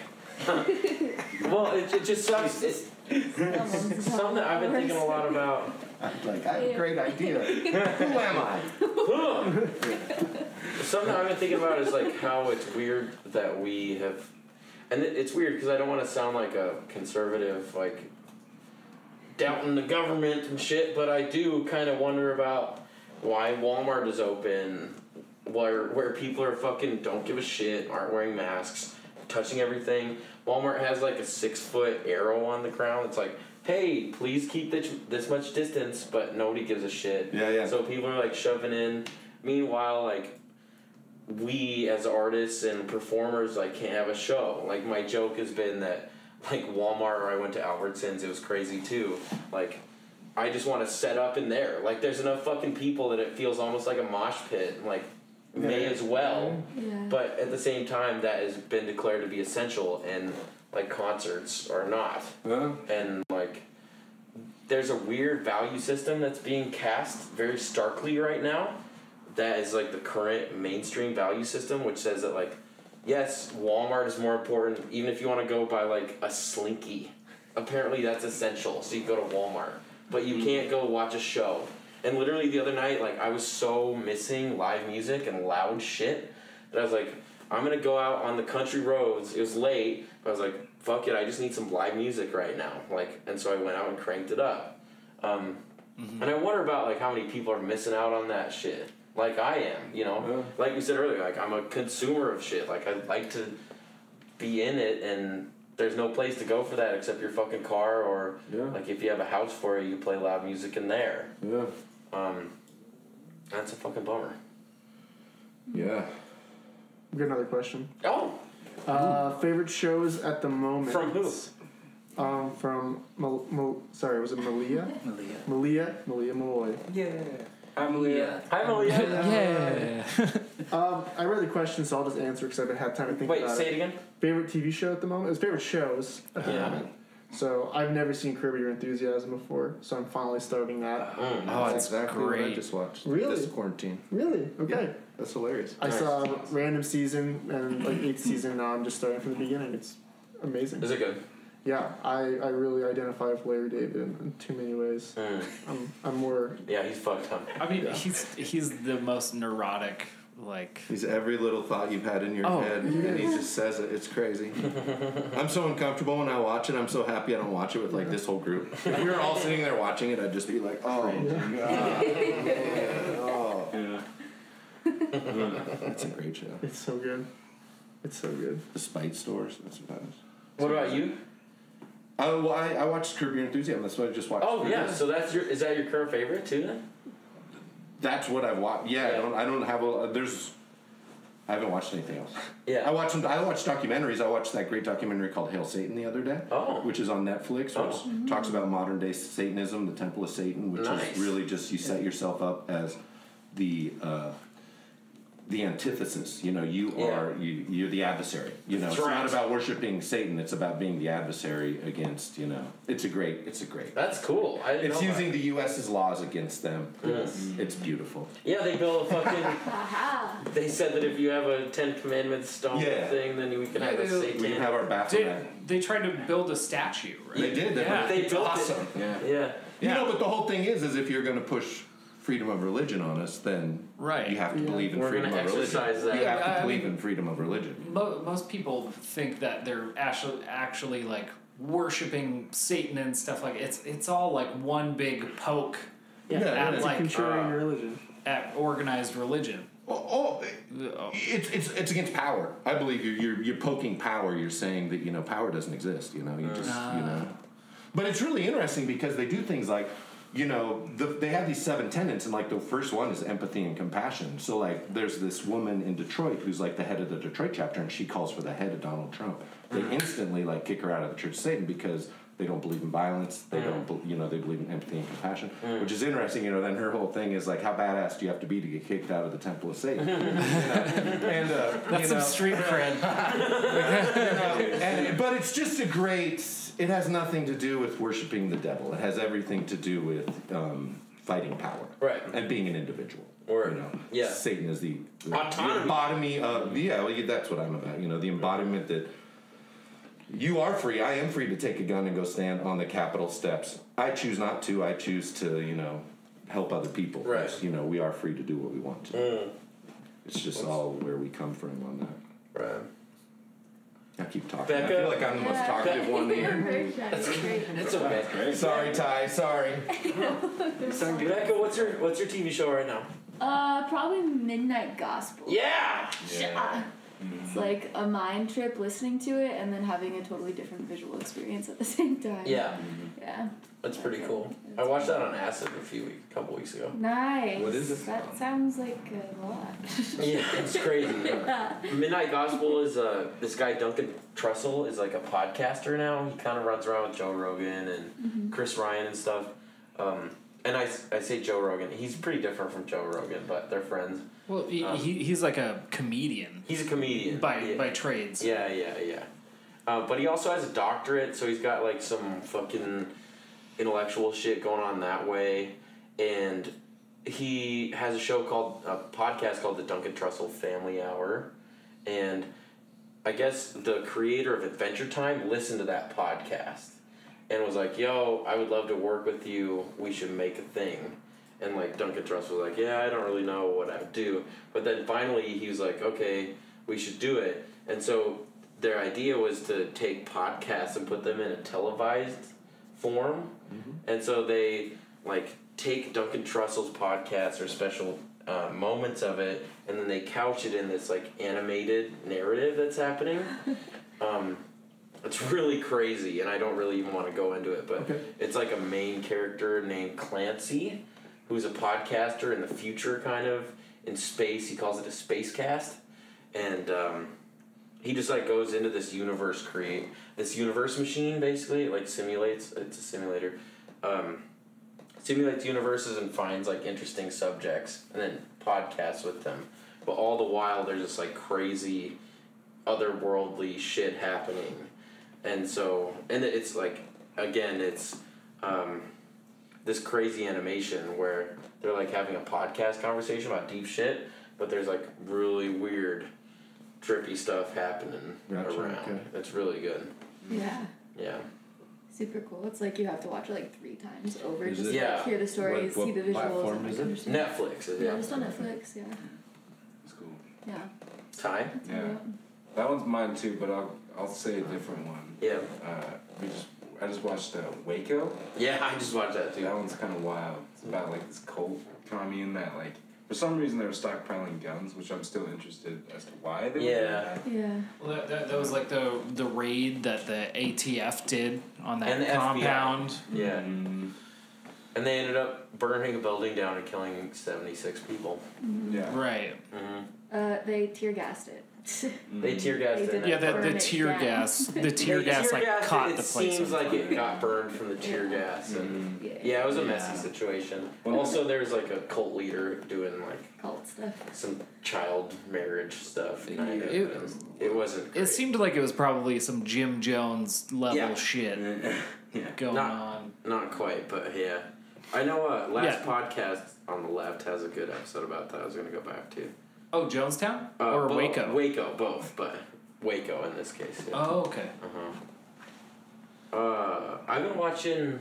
well, it, it just sucks. It's something that I've been thinking a lot about. I'm like, I have a great idea. Who am I? Something I've been thinking about is like how it's weird that we have, and it's weird because I don't want to sound like a conservative, like doubting the government and shit, but I do kind of wonder about why Walmart is open, where where people are fucking don't give a shit, aren't wearing masks, touching everything. Walmart has like a six foot arrow on the ground. It's like, hey, please keep this this much distance, but nobody gives a shit. Yeah, yeah. So people are like shoving in. Meanwhile, like we as artists and performers like can't have a show. Like my joke has been that like Walmart or I went to Albertsons, it was crazy too. Like I just want to set up in there. Like there's enough fucking people that it feels almost like a mosh pit. Like may as well. Yeah. But at the same time that has been declared to be essential and like concerts are not. And like there's a weird value system that's being cast very starkly right now that is like the current mainstream value system which says that like yes walmart is more important even if you want to go buy like a slinky. Apparently that's essential so you go to walmart. But you can't go watch a show. And literally the other night like i was so missing live music and loud shit that i was like i'm gonna go out on the country roads. It was late i was like fuck it i just need some live music right now. Like and so i went out and cranked it up. Um, and i wonder about like how many people are missing out on that shit like i am you know like you said earlier like i'm a consumer of shit like i like to be in it and there's no place to go for that except your fucking car or like if you have a house for it you play loud music in there yeah um that's a fucking bummer Yeah. We got another question. Oh. Uh, favorite shows at the moment. From who? Um, from Mal- Mal- sorry, was it Malia? Malia. Malia. Malia Malloy. Yeah. Hi Malia. Hi Yeah. um, I read the question, so I'll just answer because I haven't had time to think Wait, about say it again? Favorite TV show at the moment? It's favorite shows at the Yeah. moment. So I've never seen Curb Your Enthusiasm before, so I'm finally starting that. Mm. Oh, that's exactly what I just watched. Really? This quarantine. Really? Okay. Yeah, that's hilarious. I saw a random season and like eighth season. Now I'm just starting from the beginning. It's amazing. Is it good? Yeah, I, I really identify with Larry David in, in too many ways. Hmm. I'm, I'm more. Yeah, he's fucked up. I mean, he's he's the most neurotic. Like He's every little thought you've had in your Oh, head, and he just says it. It's crazy. I'm so uncomfortable when I watch it. I'm so happy I don't watch it with like this whole group. If we were all sitting there watching it, I'd just be like, oh, God. oh. That's a great show. It's so good. It's so good. The Spite Stores. That's what that is. What about you? Oh, well, I, I watched Curb Your Enthusiasm. That's what I just watched. Oh yeah, so that's your is that your current favorite too then? That's what I've watched. Yeah, I don't. I don't have a. There's. I haven't watched anything else. Yeah. I watched. I watched documentaries. I watched that great documentary called Hail Satan the other day. Oh. Which is on Netflix. Which Oh. talks about modern day Satanism, the Temple of Satan, which Nice. is really just you set yourself up as the. Uh, the antithesis, you know, you Yeah. are you, you're the adversary. You know, That's it's right. not about worshiping Satan. It's about being the adversary against. You know, it's a great. It's a great. That's cool. I It's know using that. the U.S.'s laws against them. Yes. Mm-hmm. It's beautiful. Yeah, they built a fucking. They said that if you have a Ten Commandments stone Yeah. thing, then we can have a Satan. We can have our bathroom. did, they tried to build a statue, right? They did. They, Yeah. They it's built it. awesome. Yeah. Yeah. You know, but the whole thing is, is if you're going to push freedom of religion on us, then Right. you have to Yeah. believe in We're freedom of religion. that. You have to I believe mean- in freedom of religion. Mo- most people think that they're actually actually like worshiping Satan and stuff like it's it's all like one big poke Yeah, at yeah, it's like Contrarian uh, religion. at organized religion. Oh, it's, it's it's against power. I believe you're, you're you're poking power. You're saying that you know power doesn't exist. You know, you just you know. But it's really interesting because they do things like, you know, the, they have these seven tenets, and like the first one is empathy and compassion. So like, there's this woman in Detroit who's like the head of the Detroit chapter, and she calls for the head of Donald Trump. They mm-hmm. instantly like kick her out of the Church of Satan because they don't believe in violence. They mm-hmm. don't, bel you know, they believe in empathy and compassion, mm-hmm. which is interesting. You know, then her whole thing is like, how badass do you have to be to get kicked out of the Temple of Satan? You know? And uh, That's you some know, street cred. and, but it's just a great. It has nothing to do with worshiping the devil. It has everything to do with um, fighting power, Right. And being an individual. Word. You know, Yeah. Satan is the, the Autonomy. embodiment of yeah. Well, that's what I'm about. You know, the embodiment that you are free. I am free to take a gun and go stand on the Capitol steps. I choose not to. I choose to. You know, help other people. Right. It's, You know, we are free to do what we want to. Mm. It's just all where we come from on that. Right. I keep talking. I feel like I'm the most Yeah. talkative one here. That's shy. You're great. It's okay. Sorry, Ty. Sorry. Becca, what's your what's your TV show right now? Uh, probably Midnight Gospel. Yeah. Yeah. It's like a mind trip listening to it and then having a totally different visual experience at the same time. Yeah, Yeah. that's pretty cool. I watched that on acid a few weeks, couple weeks ago. Nice. What is it That sounds like a lot. Yeah, it's crazy. yeah. Midnight Gospel is uh this guy Duncan Trussell is like a podcaster now. He kind of runs around with Joe Rogan and Chris Ryan and stuff. Um, and I, I say Joe Rogan. He's pretty different from Joe Rogan, but they're friends. Well, he, Um, he, he's like a comedian He's a comedian by yeah. by trades. Yeah, yeah, yeah. Uh, but he also has a doctorate, so he's got like some fucking intellectual shit going on that way. And he has a show called a podcast called the Duncan Trussell Family Hour, and I guess the creator of Adventure Time listened to that podcast and was like, "Yo, I would love to work with you. We should make a thing." And like Duncan Truss was like, "Yeah, I don't really know what I would do," but then finally he was like, "Okay, we should do it." And so their idea was to take podcasts and put them in a televised form, and so they like take Duncan Trussell's podcast or special uh, moments of it, and then they couch it in this like animated narrative that's happening. Um, it's really crazy, and I don't really even want to go into it, but it's like a main character named Clancy, who's a podcaster in the future, kind of in space. He calls it a space cast, and um, he just like goes into this universe, create this universe machine. Basically, it, like simulates. It's a simulator. Um, simulates universes and finds like interesting subjects, and then podcasts with them. But all the while, there's just like crazy, otherworldly shit happening, and so and it's like again, it's um, this crazy animation where they're like having a podcast conversation about deep shit, but there's like really weird, trippy stuff happening Gotcha, around. okay. It's really good. Yeah. Yeah. Super cool. It's like you have to watch it like three times over Is just it- to Yeah. like, hear the stories, What- see the visuals, platform and is it? understand. Netflix is Yeah, yeah. just on Netflix. Yeah. It's cool. Yeah. Ty. Yeah. That one's mine too, but I'll I'll say a different one. Yeah. Uh, we just I just watched uh, Waco. Yeah, I just watched that too. That one's kind of wild. It's about like this cult commune that like for some reason they were stockpiling guns, which I'm still interested as to why they were doing Yeah. that. Yeah. Well, that, that, that was like the the raid that the ATF did on that And the FBI. compound. Yeah. Mm, And they ended up burning a building down and killing 76 people. yeah. Right. Mm-hmm. Uh, they tear gassed it. They tear gassed They it. Yeah, the, the tear down. gas, the tear They gas like gassed caught it. the It place. seems on like fire. it got burned from the tear gas. And Mm. Yeah. yeah, it was a Yeah. messy situation. Well, Also, there's like a cult leader doing like Cult stuff. some child marriage stuff. It- Kind of. it- and it wasn't. It great. seemed like it was probably some Jim Jones level Yeah. shit yeah. going Not- on. Not quite, but yeah. I know. Uh, last Yeah. podcast on the left has a good episode about that. I was gonna go back to. Oh, Jonestown Uh, or bo- Waco? Waco, both, but Waco in this case. Yeah. Oh, okay. Uh-huh. Uh, I've been watching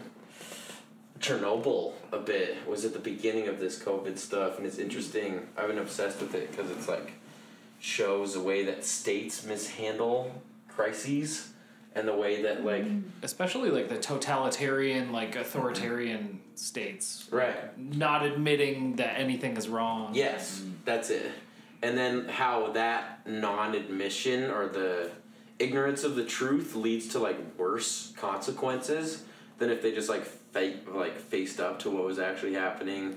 Chernobyl a bit. Was at the beginning of this COVID stuff, and it's interesting. I've been obsessed with it because it's like shows the way that states mishandle crises and the way that like Especially like the totalitarian, like authoritarian states, right not admitting that anything is wrong. Yes, that's it. And then how that non-admission or the ignorance of the truth leads to like worse consequences than if they just like fake like faced up to what was actually happening.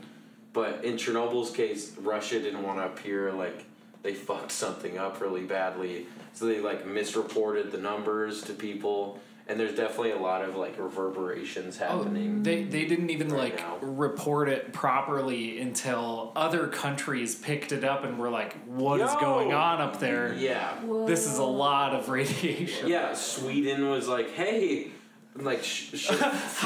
But in Chernobyl's case, Russia didn't want to appear like they fucked something up really badly, so they like misreported the numbers to people. And there's definitely a lot of like reverberations Oh, happening. they they didn't even Right like now. report it properly until other countries picked it up and were like, "What is Yo! going on up there? yeah. This is a lot of radiation." Yeah, Sweden was like, hey, like sh- shit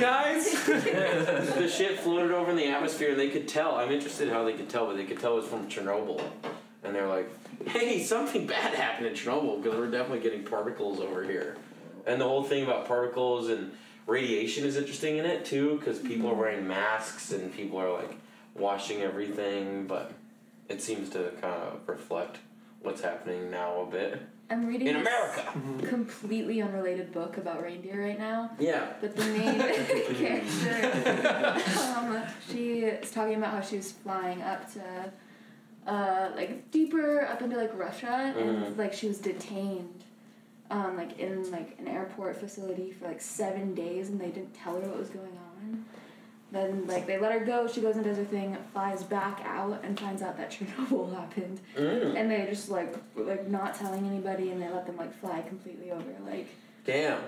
guys. the shit floated over in the atmosphere, and they could tell. I'm interested how they could tell, but they could tell it was from Chernobyl, and they're like, hey, something bad happened in Chernobyl because we're definitely getting particles over here, and the whole thing about particles and radiation is interesting in it too because people are wearing masks and people are like washing everything, but it seems to kind of reflect what's happening now a bit I'm reading in this America. completely unrelated book about reindeer right now. Yeah. But the main character, um, she is talking about how she was flying up to uh, like deeper up into like Russia, and Mhm. like she was detained, um, like in like an airport facility for like seven days, and they didn't tell her what was going on. Then like they let her go. She goes and does her thing, flies back out, and finds out that Chernobyl happened. Mm. And they just like were, like not telling anybody, and they let them like fly completely over like Damn.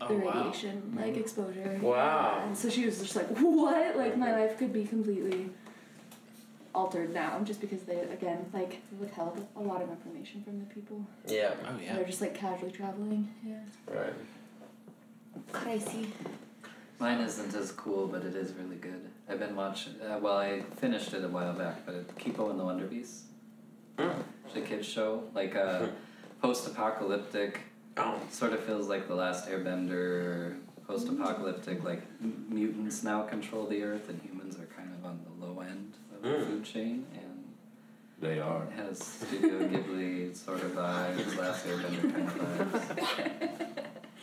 the Oh, wow. radiation like exposure. Wow. Yeah, And so she was just like, what? Like my life could be completely altered now just because they again like withheld a lot of information from the people. Yeah. Oh yeah. They're just like casually traveling. Yeah. Right. Crazy. Mine isn't as cool, but it is really good. I've been watching. Uh, well, I finished it a while back, but it, Kipo and the Wonder Beasts. Mm. It's a kids show, like a post-apocalyptic. Oh. Sort of feels like the last Airbender. Post-apocalyptic, like m- mutants now control the earth, and humans are kind of on the low end of the Mm. food chain, and They are. it has Studio Ghibli sort of vibes, last Airbender kind of vibes.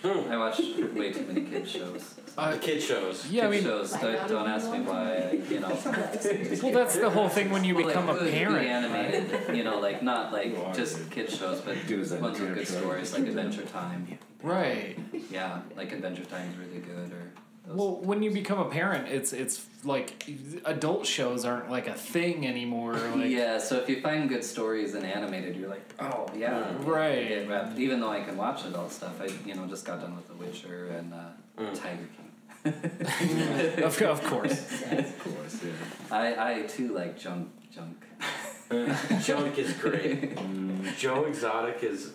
Hmm. I watch way too many kid shows. the kid shows. Yeah, I Kid mean, shows. Don't, don't ask me why. I, you know. well, that's the whole thing when you Well, become like, a good- good parent. animated, you know, like not like just kid shows, but Dude, is that ones with good stories, like Adventure Time. Right. Yeah, like Adventure Time's really good, or those. Well, when you become a parent, it's it's like adult shows aren't like a thing anymore. Like, yeah, so if you find good stories in animated, you're like, oh yeah, Right. Get wrapped. Even though I can watch adult stuff, I you know just got done with The Witcher and uh, Mm. Tiger King. of, of course. Of course, yeah. I I too like junk junk. Junk is great. Joe Exotic is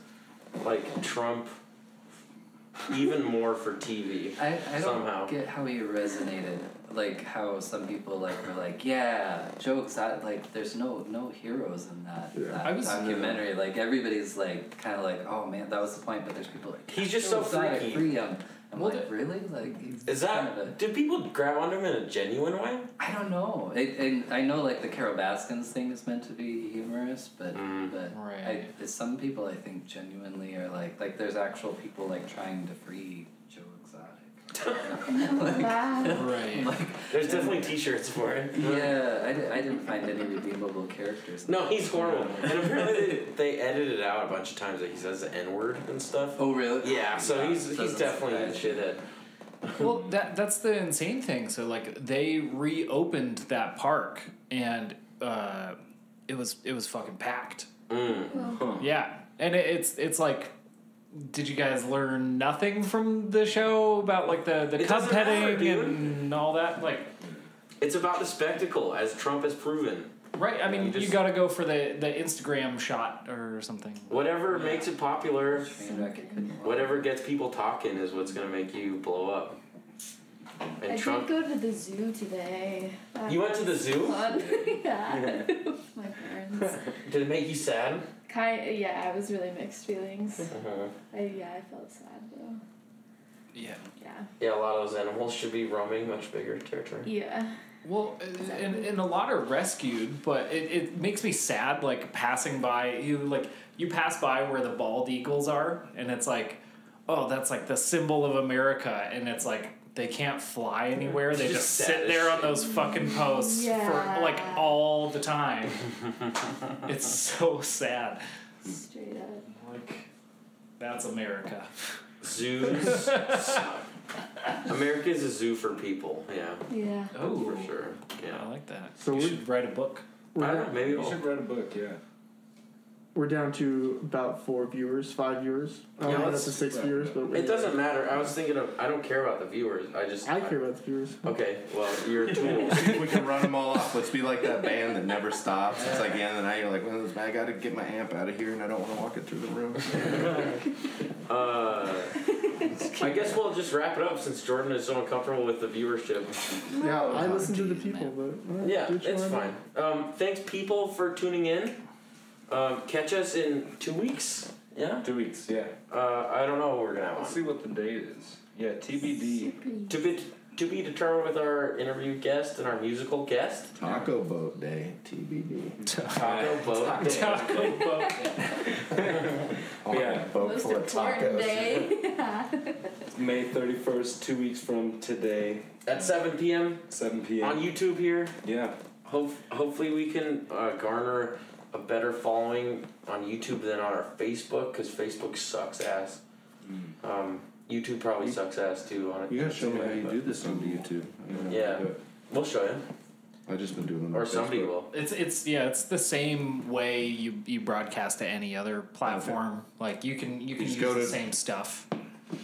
like Trump, even more for TV. I, I don't Somehow. get how he resonated. Like how some people like were like, yeah, jokes. That like, there's no no heroes in that, Yeah. that I was- uh, documentary. Like everybody's like kind of like, oh man, that was the point. But there's people like, He's just so Exotic, freaky. Free him. I'm Well, like, really? Like, he's Is kinda- that? Do people grab onto him in a genuine way? I don't know. It, and I know like the Carol Baskins thing is meant to be humorous, but Mm. but Right. I, some people I think genuinely are like like there's actual people like trying to free Joe Exotic. Like, Right. like There's definitely T-shirts for it. yeah, I, di- I didn't find any redeemable characters. No, he's horrible. And apparently they, they edited out a bunch of times that he says the N word and stuff. Oh really? Yeah, so he's he's Doesn't definitely a surprise me. shithead. Well, that that's the insane thing. So like they reopened that park and uh, it was it was fucking packed. Mm. Yeah, and it, it's it's like. Did you guys learn nothing from the show about like the the It cub doesn't matter, petting and all that? Like, It's about the spectacle, as Trump has proven. right? I mean, You you, got to go for the the Instagram shot or something. Whatever makes it popular, Train wreck, it couldn't- whatever gets people talking is what's gonna make you blow up. And I Trump. did go to the zoo today. That You went to the zoo? Fun. yeah. With my parents. Did it make you sad? Kind yeah, it was really mixed feelings. Uh-huh. I yeah, I felt sad though. Yeah. Yeah. Yeah, a lot of those animals should be roaming much bigger territory. Yeah. Well, and, and a lot are rescued, but it, it makes me sad. Like passing by, you like you pass by where the bald eagles are, and it's like, oh, that's like the symbol of America, and it's like they can't fly anywhere. They just just sit there on those fucking posts Yeah. for like all the time. it's so sad. Straight up. Like that's America. Zoos. America's a zoo for people. Yeah, Yeah. Oh, for sure. Yeah, I like that. So you we're- should write a book. We're, I don't down, know, maybe we'll- should write a book, yeah. We're down to about four viewers, five viewers. I don't Yeah, know if that's to six yeah. viewers, but It doesn't matter. I was thinking of. I don't care about the viewers. I just. I care about the viewers. Okay, well, you're a tool. we can run them all off. Let's be like that band that never stops. It's like the end of the night. You're like, well, this- I got to get my amp out of here, and I don't want to walk it through the room. uh, I guess we'll just wrap it up since Jordan is so uncomfortable with the viewership. Yeah, I listen to the people, but uh, Yeah, do what you it's wanna fine. Um, thanks, people, for tuning in. Um, catch us in two weeks. Yeah. Two weeks, yeah. Uh, I don't know what we're gonna have. Let's on. see what the date is. Yeah, TBD. To be to be determined with our interview guest and our musical guest. Taco boat day, TBD. Taco boat. Day. Taco boat. Yeah, boat Most full of important tacos. day. yeah. May 31st, two weeks from today, At 7 p.m. 7 p.m. on YouTube here. Yeah. hope, hopefully we can uh, garner a better following on YouTube than on our Facebook because Facebook sucks ass. Um, YouTube probably sucks ass too on it. You gotta show me how you do this on YouTube. I don't know how to Yeah. We'll show you, I've just been doing it. or on somebody Facebook. will. It's it's yeah, it's the same way you, you broadcast to any other platform. Like you can you can just use go the same stuff.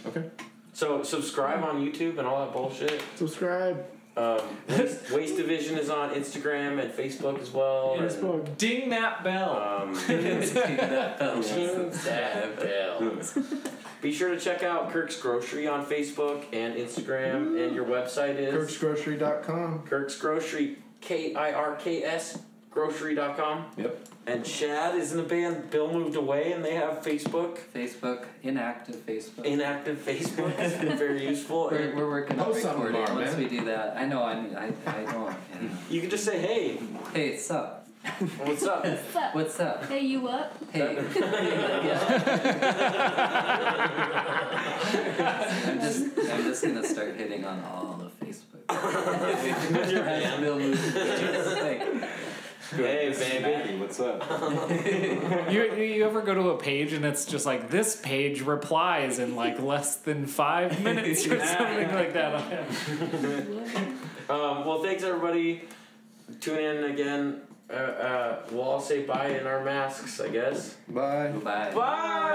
Okay. So subscribe on YouTube and all that bullshit. Subscribe. Um, Waste, Waste Division is on Instagram and Facebook as well. and, Ding that bell. Um, that bell. Ding that bell. Be sure to check out Kirk's Grocery on Facebook and Instagram, and your website is KirksGrocery.com. Kirk's Grocery, K I R K S Grocery.com. Yep. And Chad is in the band. Bill moved away, and they have Facebook, Facebook, inactive Facebook. inactive Facebook. very useful. we're, And we're working on Post something recording. tomorrow, Once man. we do that, I know I'm, I, I don't. You know. you can just say, "Hey, Hey, what's up? what's up?" What's up? What's up? Hey, you up? Hey. I'm just, I'm just gonna start hitting on all of Facebook. With your hand. Bill moves. Like, Hey, baby. What's up? You, you ever go to a page and it's just like this page replies in like less than five minutes or something like that. Um, well, thanks everybody. Tune in again. Uh, uh, we'll all say bye in our masks, I guess. Bye. Bye. Bye.